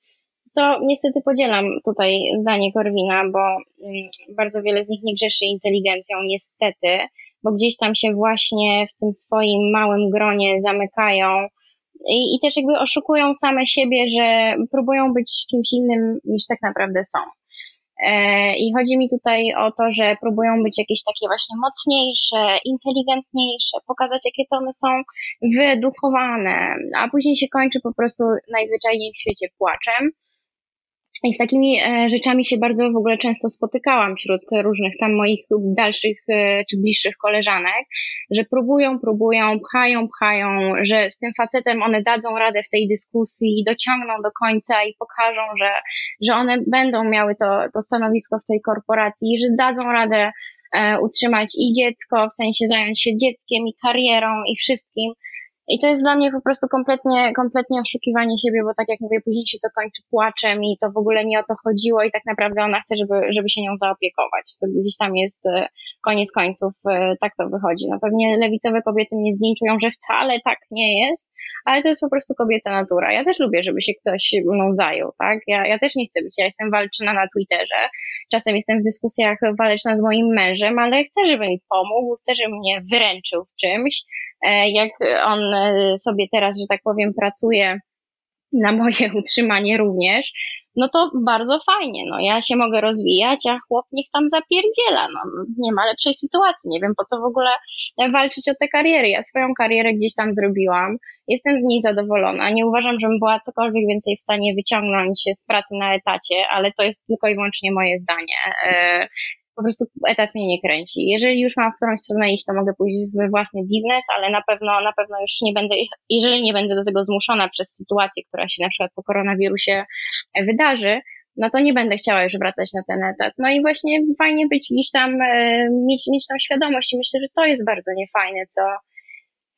to niestety podzielam tutaj zdanie Korwina, bo mm, bardzo wiele z nich nie grzeszy inteligencją, niestety, bo gdzieś tam się właśnie w tym swoim małym gronie zamykają i, i też jakby oszukują same siebie, że próbują być kimś innym niż tak naprawdę są. E, I chodzi mi tutaj o to, że próbują być jakieś takie właśnie mocniejsze, inteligentniejsze, pokazać, jakie to one są wyedukowane, a później się kończy po prostu najzwyczajniej w świecie płaczem. I z takimi e, rzeczami się bardzo w ogóle często spotykałam wśród różnych tam moich dalszych e, czy bliższych koleżanek, że próbują, próbują, pchają, pchają, że z tym facetem one dadzą radę w tej dyskusji, dociągną do końca i pokażą, że, że one będą miały to, to stanowisko w tej korporacji, że dadzą radę e, utrzymać i dziecko, w sensie zająć się dzieckiem i karierą i wszystkim. I to jest dla mnie po prostu kompletnie, kompletnie oszukiwanie siebie, bo tak jak mówię, później się to kończy płaczem i to w ogóle nie o to chodziło i tak naprawdę ona chce, żeby, żeby się nią zaopiekować. To gdzieś tam jest e, koniec końców, e, tak to wychodzi. No pewnie lewicowe kobiety mnie zlinczują, że wcale tak nie jest, ale to jest po prostu kobieca natura. Ja też lubię, żeby się ktoś mną zajął, tak? Ja, ja też nie chcę być, ja jestem walczna na Twitterze, czasem jestem w dyskusjach waleczna z moim mężem, ale chcę, żeby mi pomógł, chcę, żeby mnie wyręczył w czymś, jak on e, sobie teraz, że tak powiem, pracuje na moje utrzymanie również, no to bardzo fajnie, no ja się mogę rozwijać, a chłop niech tam zapierdziela, no nie ma lepszej sytuacji, nie wiem po co w ogóle walczyć o tę karierę, ja swoją karierę gdzieś tam zrobiłam, jestem z niej zadowolona, nie uważam, żebym była cokolwiek więcej w stanie wyciągnąć z pracy na etacie, ale to jest tylko i wyłącznie moje zdanie, e, po prostu etat mnie nie kręci. Jeżeli już mam w którąś stronę iść, to mogę pójść w własny biznes, ale na pewno, na pewno już nie będę, jeżeli nie będę do tego zmuszona przez sytuację, która się na przykład po koronawirusie wydarzy, no to nie będę chciała już wracać na ten etat. No i właśnie fajnie być gdzieś tam, e, mieć, mieć tą świadomość i myślę, że to jest bardzo niefajne, co,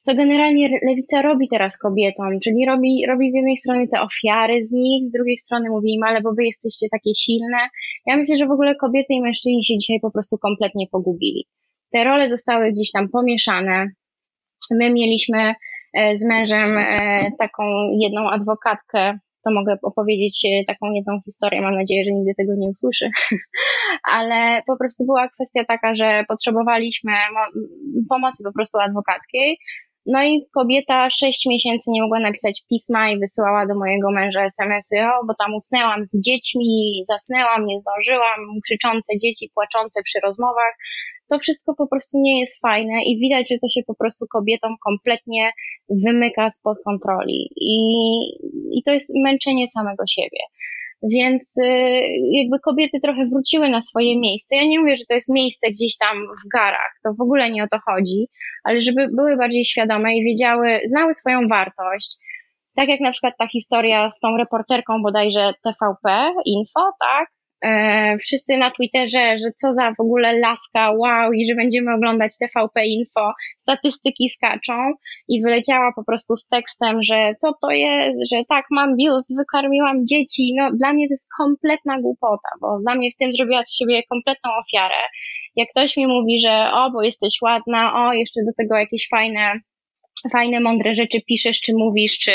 co generalnie lewica robi teraz kobietom, czyli robi, robi z jednej strony te ofiary z nich, z drugiej strony mówi im, ale bo wy jesteście takie silne. Ja myślę, że w ogóle kobiety i mężczyźni się dzisiaj po prostu kompletnie pogubili. Te role zostały gdzieś tam pomieszane. My mieliśmy e, z mężem e, taką jedną adwokatkę, to mogę opowiedzieć e, taką jedną historię, mam nadzieję, że nigdy tego nie usłyszy, ale po prostu była kwestia taka, że potrzebowaliśmy pomocy po prostu adwokackiej, no i kobieta sześć miesięcy nie mogła napisać pisma i wysyłała do mojego męża SMS-y, o, bo tam usnęłam z dziećmi, zasnęłam, nie zdążyłam, krzyczące dzieci, płaczące przy rozmowach. To wszystko po prostu nie jest fajne i widać, że to się po prostu kobietom kompletnie wymyka spod kontroli i, i to jest męczenie samego siebie. Więc y, jakby kobiety trochę wróciły na swoje miejsce. Ja nie mówię, że to jest miejsce gdzieś tam w garach, to w ogóle nie o to chodzi, ale żeby były bardziej świadome i wiedziały, znały swoją wartość. Tak jak na przykład ta historia z tą reporterką bodajże TVP Info, tak? E, wszyscy na Twitterze, że co za w ogóle laska, wow, i że będziemy oglądać TVP Info, statystyki skaczą i wyleciała po prostu z tekstem, że co to jest, że tak, mam biust, wykarmiłam dzieci, no dla mnie to jest kompletna głupota, bo dla mnie w tym zrobiła z siebie kompletną ofiarę. Jak ktoś mi mówi, że o, bo jesteś ładna, o, jeszcze do tego jakieś fajne fajne, mądre rzeczy piszesz, czy mówisz, czy,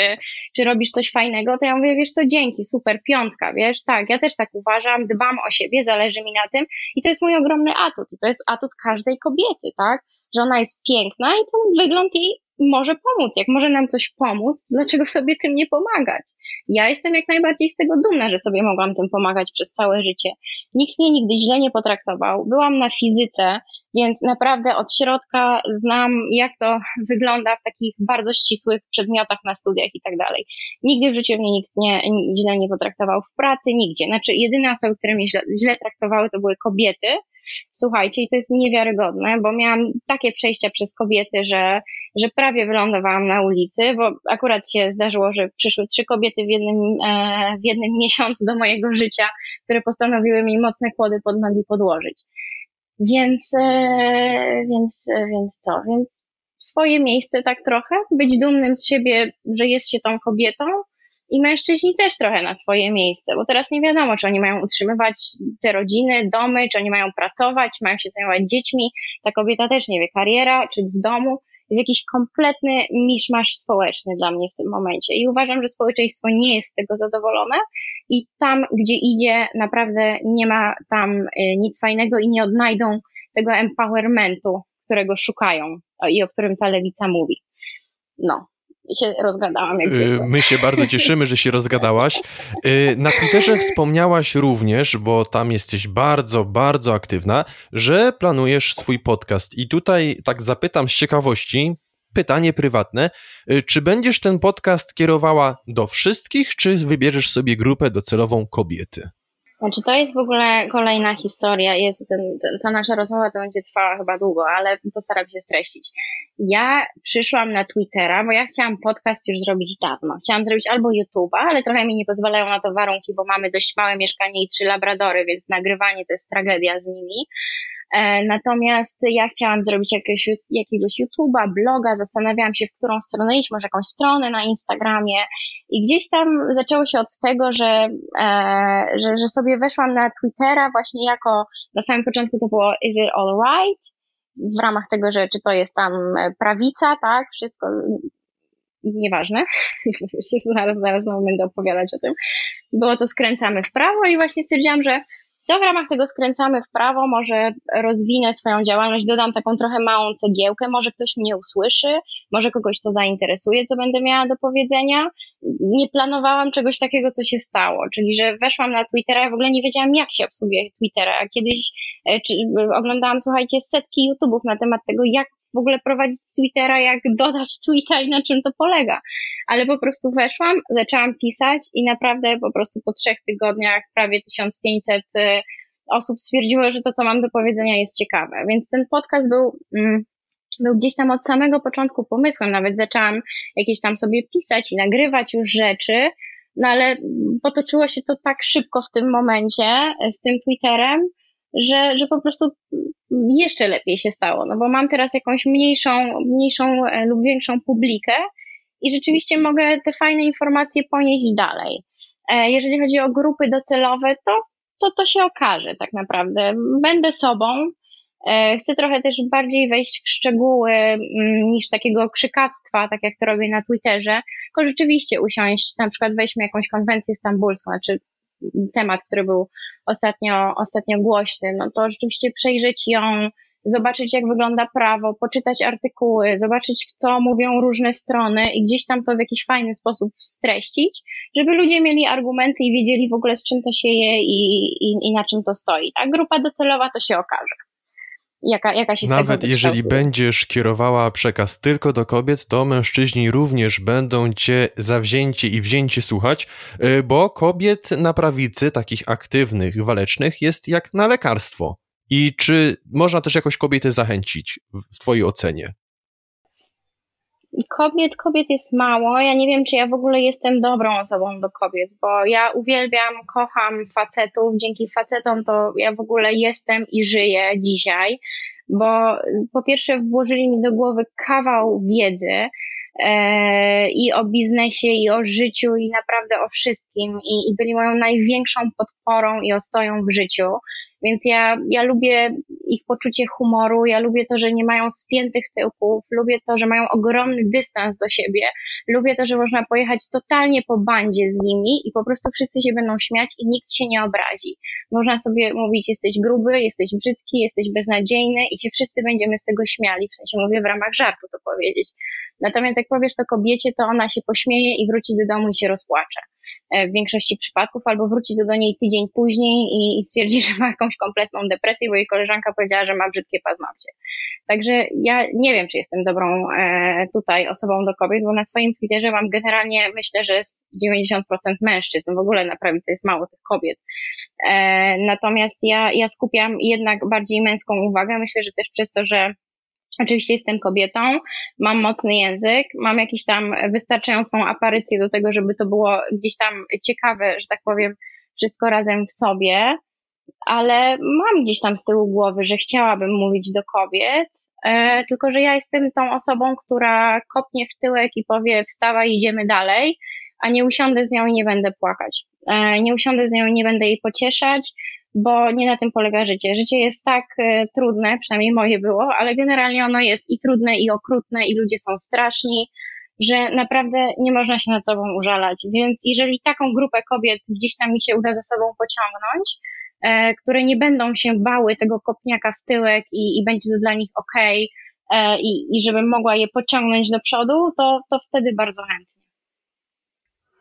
czy robisz coś fajnego, to ja mówię, wiesz co, dzięki, super, piątka, wiesz, tak, ja też tak uważam, dbam o siebie, zależy mi na tym i to jest mój ogromny atut i to jest atut każdej kobiety, tak, że ona jest piękna i ten wygląd jej może pomóc. Jak może nam coś pomóc, dlaczego sobie tym nie pomagać? Ja jestem jak najbardziej z tego dumna, że sobie mogłam tym pomagać przez całe życie. Nikt mnie nigdy źle nie potraktował. Byłam na fizyce, więc naprawdę od środka znam, jak to wygląda w takich bardzo ścisłych przedmiotach na studiach i tak dalej. Nigdy w życiu mnie nikt nie, źle nie potraktował w pracy, nigdzie. Znaczy, jedyne osoby, które mnie źle, źle traktowały, to były kobiety. Słuchajcie, i to jest niewiarygodne, bo miałam takie przejścia przez kobiety, że, że prawie wylądowałam na ulicy, bo akurat się zdarzyło, że przyszły trzy kobiety w jednym, e, w jednym miesiącu do mojego życia, które postanowiły mi mocne kłody pod nogi podłożyć. Więc, e, więc, e, więc co? Więc swoje miejsce tak trochę, być dumnym z siebie, że jest się tą kobietą i mężczyźni też trochę na swoje miejsce, bo teraz nie wiadomo, czy oni mają utrzymywać te rodziny, domy, czy oni mają pracować, mają się zajmować dziećmi. Ta kobieta też nie wie, kariera, czy w domu jest jakiś kompletny miszmasz społeczny dla mnie w tym momencie. I uważam, że społeczeństwo nie jest z tego zadowolone i tam, gdzie idzie, naprawdę nie ma tam y, nic fajnego i nie odnajdą tego empowermentu, którego szukają i o którym ta lewica mówi. No, się rozgadałam. Jak y, My się bardzo cieszymy, że się rozgadałaś. Y, na Twitterze wspomniałaś również, bo tam jesteś bardzo, bardzo aktywna, że planujesz swój podcast. I tutaj tak zapytam z ciekawości, pytanie prywatne. Y, czy będziesz ten podcast kierowała do wszystkich, czy wybierzesz sobie grupę docelową kobiety? Znaczy, to jest w ogóle kolejna historia. Jezu, ten, ten, ta nasza rozmowa to będzie trwała chyba długo, ale postaram się streścić. Ja przyszłam na Twittera, bo ja chciałam podcast już zrobić dawno. Chciałam zrobić albo YouTube'a, ale trochę mi nie pozwalają na to warunki, bo mamy dość małe mieszkanie i trzy labradory, więc nagrywanie to jest tragedia z nimi. E, natomiast ja chciałam zrobić jakiegoś, jakiegoś YouTube'a, bloga, zastanawiałam się, w którą stronę iść, może jakąś stronę na Instagramie. I gdzieś tam zaczęło się od tego, że, e, że, że sobie weszłam na Twittera właśnie jako, na samym początku to było Is it alright? W ramach tego, że czy to jest tam prawica, tak, wszystko nieważne, zaraz, zaraz znowu będę opowiadać o tym, było to skręcamy w prawo i właśnie stwierdziłam, że to w ramach tego skręcamy w prawo, może rozwinę swoją działalność, dodam taką trochę małą cegiełkę, może ktoś mnie usłyszy, może kogoś to zainteresuje, co będę miała do powiedzenia. Nie planowałam czegoś takiego, co się stało, czyli że weszłam na Twittera, ja w ogóle nie wiedziałam, jak się obsługuje Twittera. Kiedyś e, oglądałam, słuchajcie, setki YouTube'ów na temat tego, jak w ogóle prowadzić Twittera, jak dodać tweeta i na czym to polega. Ale po prostu weszłam, zaczęłam pisać i naprawdę po prostu po trzech tygodniach prawie 1500 y, osób stwierdziło, że to, co mam do powiedzenia jest ciekawe. Więc ten podcast był, mm, był gdzieś tam od samego początku pomysłem. Nawet zaczęłam jakieś tam sobie pisać i nagrywać już rzeczy, no ale potoczyło się to tak szybko w tym momencie z tym Twitterem, że, że po prostu jeszcze lepiej się stało, no bo mam teraz jakąś mniejszą, mniejszą e, lub większą publikę i rzeczywiście mogę te fajne informacje ponieść dalej. E, jeżeli chodzi o grupy docelowe, to, to, to się okaże tak naprawdę. Będę sobą, e, Chcę trochę też bardziej wejść w szczegóły mm, niż takiego krzykactwa, tak jak to robię na Twitterze, tylko rzeczywiście usiąść, na przykład weźmy jakąś konwencję stambulską, znaczy temat, który był ostatnio, ostatnio głośny, no to rzeczywiście przejrzeć ją, zobaczyć jak wygląda prawo, poczytać artykuły, zobaczyć co mówią różne strony i gdzieś tam to w jakiś fajny sposób streścić, żeby ludzie mieli argumenty i wiedzieli w ogóle z czym to się je i, i, i na czym to stoi. A grupa docelowa to się okaże jaka, Nawet jeżeli będziesz kierowała przekaz tylko do kobiet, to mężczyźni również będą cię zawzięcie i wzięcie słuchać, y, bo kobiet na prawicy, takich aktywnych, walecznych, jest jak na lekarstwo. I czy można też jakoś kobiety zachęcić w twojej ocenie? Kobiet, kobiet jest mało. Ja nie wiem, czy ja w ogóle jestem dobrą osobą do kobiet, bo ja uwielbiam, kocham facetów. Dzięki facetom to ja w ogóle jestem i żyję dzisiaj, bo po pierwsze włożyli mi do głowy kawał wiedzy, e, i o biznesie, i o życiu, i naprawdę o wszystkim. I, I byli moją największą podporą i ostoją w życiu. Więc ja, ja lubię ich poczucie humoru, ja lubię to, że nie mają spiętych tyłków, lubię to, że mają ogromny dystans do siebie, lubię to, że można pojechać totalnie po bandzie z nimi i po prostu wszyscy się będą śmiać i nikt się nie obrazi. Można sobie mówić, jesteś gruby, jesteś brzydki, jesteś beznadziejny i cię wszyscy będziemy z tego śmiali, w sensie mówię w ramach żartu to powiedzieć. Natomiast jak powiesz to kobiecie, to ona się pośmieje i wróci do domu i się rozpłacze. E, w większości przypadków, albo wróci do, do niej tydzień później i, i stwierdzi, że ma jakąś kompletną depresję, bo jej koleżanka powiedziała, że ma brzydkie paznokcie. Także ja nie wiem, czy jestem dobrą e, tutaj osobą do kobiet, bo na swoim Twitterze mam generalnie, myślę, że jest 90% mężczyzn, w ogóle na prawicy jest mało tych kobiet. E, natomiast ja, ja skupiam jednak bardziej męską uwagę, myślę, że też przez to, że Oczywiście jestem kobietą, mam mocny język, mam jakąś tam wystarczającą aparycję do tego, żeby to było gdzieś tam ciekawe, że tak powiem, wszystko razem w sobie, ale mam gdzieś tam z tyłu głowy, że chciałabym mówić do kobiet, e, tylko że ja jestem tą osobą, która kopnie w tyłek i powie wstawaj, idziemy dalej, a nie usiądę z nią i nie będę płakać. E, nie usiądę z nią i nie będę jej pocieszać, bo nie na tym polega życie. Życie jest tak e, trudne, przynajmniej moje było, ale generalnie ono jest i trudne, i okrutne, i ludzie są straszni, że naprawdę nie można się nad sobą użalać. Więc jeżeli taką grupę kobiet gdzieś tam mi się uda za sobą pociągnąć, które nie będą się bały tego kopniaka w tyłek i, i będzie to dla nich ok, e, i, i żebym mogła je pociągnąć do przodu, to, to wtedy bardzo chętnie.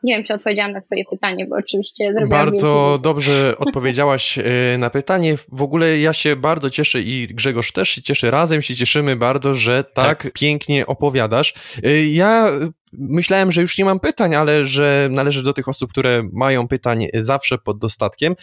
Nie wiem, czy odpowiedziałam na Twoje pytanie, bo oczywiście Bardzo dobrze odpowiedziałaś e, na pytanie. W ogóle ja się bardzo cieszę i Grzegorz też się cieszy. Razem się cieszymy bardzo, że tak, tak. pięknie opowiadasz. E, ja Myślałem, że już nie mam pytań, ale że należy do tych osób, które mają pytań zawsze pod dostatkiem.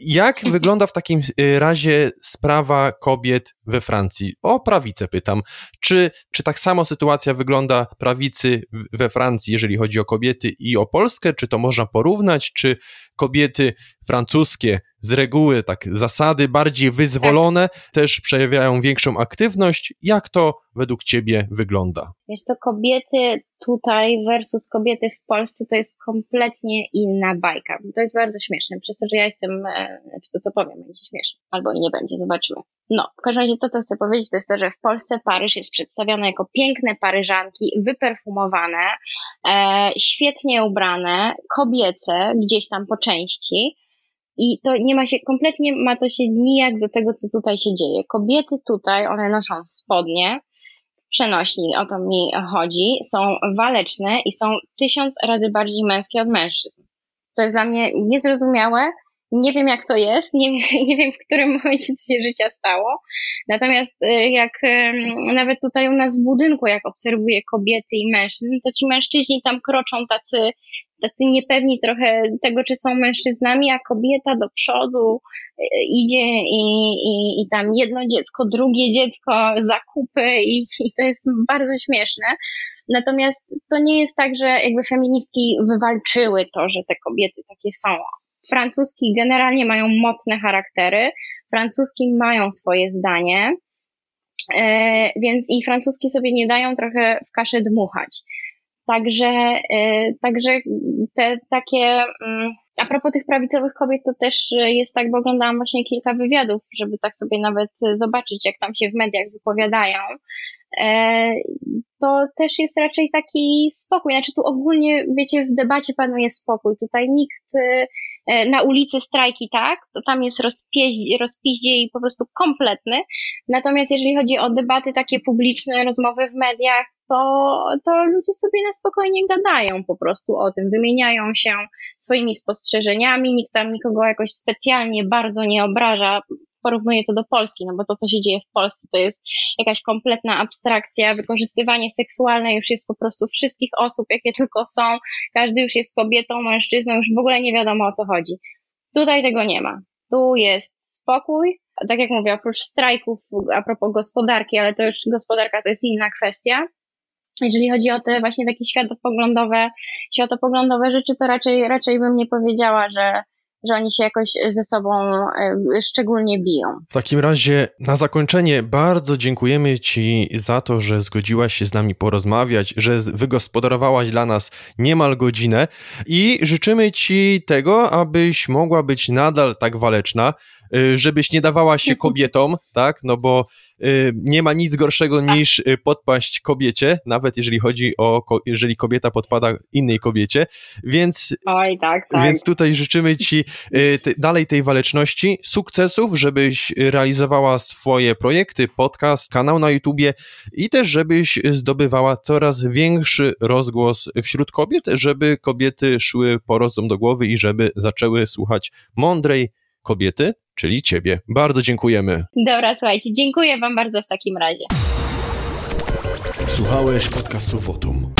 Jak wygląda w takim y, razie sprawa kobiet we Francji? O prawicę pytam. Czy, czy tak samo sytuacja wygląda prawicy we Francji, jeżeli chodzi o kobiety i o Polskę? Czy to można porównać? Czy kobiety francuskie z reguły tak zasady bardziej wyzwolone tak. też przejawiają większą aktywność. Jak to według Ciebie wygląda? Wiesz, to kobiety tutaj versus kobiety w Polsce to jest kompletnie inna bajka. To jest bardzo śmieszne, przez to, że ja jestem, e, czy to co powiem będzie śmieszne, albo i nie będzie, zobaczymy. No, w każdym razie to, co chcę powiedzieć, to jest to, że w Polsce Paryż jest przedstawiony jako piękne Paryżanki, wyperfumowane, e, świetnie ubrane, kobiece, gdzieś tam po części, i to nie ma się, kompletnie ma to się nijak do tego, co tutaj się dzieje. Kobiety tutaj, one noszą spodnie, przenośni, o to mi chodzi, są waleczne i są tysiąc razy bardziej męskie od mężczyzn. To jest dla mnie niezrozumiałe, nie wiem jak to jest, nie, nie wiem w którym momencie to się życia stało. Natomiast y, jak nawet tutaj u nas w budynku, jak obserwuję kobiety i mężczyzn, to ci mężczyźni tam kroczą tacy, tacy niepewni trochę tego, czy są mężczyznami, a kobieta do przodu y, idzie i, i, i tam jedno dziecko, drugie dziecko, zakupy i, i to jest bardzo śmieszne. Natomiast to nie jest tak, że jakby feministki wywalczyły to, że te kobiety takie są francuski generalnie mają mocne charaktery, francuski mają swoje zdanie, e, więc i francuski sobie nie dają trochę w kaszę dmuchać. Także, e, także te takie, mm, a propos tych prawicowych kobiet, to też jest tak, bo oglądałam właśnie kilka wywiadów, żeby tak sobie nawet zobaczyć, jak tam się w mediach wypowiadają. E, to też jest raczej taki spokój. Znaczy tu ogólnie, wiecie, w debacie panuje spokój. Tutaj nikt e, na ulicy strajki, tak, to tam jest rozpiździe i po prostu kompletny. Natomiast jeżeli chodzi o debaty takie publiczne, rozmowy w mediach, to, to ludzie sobie na spokojnie gadają po prostu o tym, wymieniają się swoimi spostrzeżeniami, nikt tam nikogo jakoś specjalnie bardzo nie obraża, porównuję to do Polski, no bo to, co się dzieje w Polsce, to jest jakaś kompletna abstrakcja, wykorzystywanie seksualne już jest po prostu wszystkich osób, jakie tylko są, każdy już jest kobietą, mężczyzną, już w ogóle nie wiadomo o co chodzi. Tutaj tego nie ma. Tu jest spokój, tak jak mówię, oprócz strajków, a propos gospodarki, ale to już gospodarka to jest inna kwestia. Jeżeli chodzi o te właśnie takie światopoglądowe, światopoglądowe rzeczy, to raczej, raczej bym nie powiedziała, że, że oni się jakoś ze sobą e, szczególnie biją. W takim razie na zakończenie bardzo dziękujemy Ci za to, że zgodziłaś się z nami porozmawiać, że wygospodarowałaś dla nas niemal godzinę i życzymy Ci tego, abyś mogła być nadal tak waleczna, żebyś nie dawała się kobietom, tak? No bo y, nie ma nic gorszego niż y, podpaść kobiecie, nawet jeżeli chodzi o, jeżeli kobieta podpada innej kobiecie, więc, Oj, tak, tak. więc tutaj życzymy Ci te, dalej tej waleczności, sukcesów, żebyś realizowała swoje projekty, podcast, kanał na YouTubie i też żebyś zdobywała coraz większy rozgłos wśród kobiet, żeby kobiety szły po rozum do głowy i żeby zaczęły słuchać mądrej kobiety, czyli ciebie. Bardzo dziękujemy. Dobra, słuchajcie, dziękuję wam bardzo w takim razie. Słuchałeś podcastu Wotum.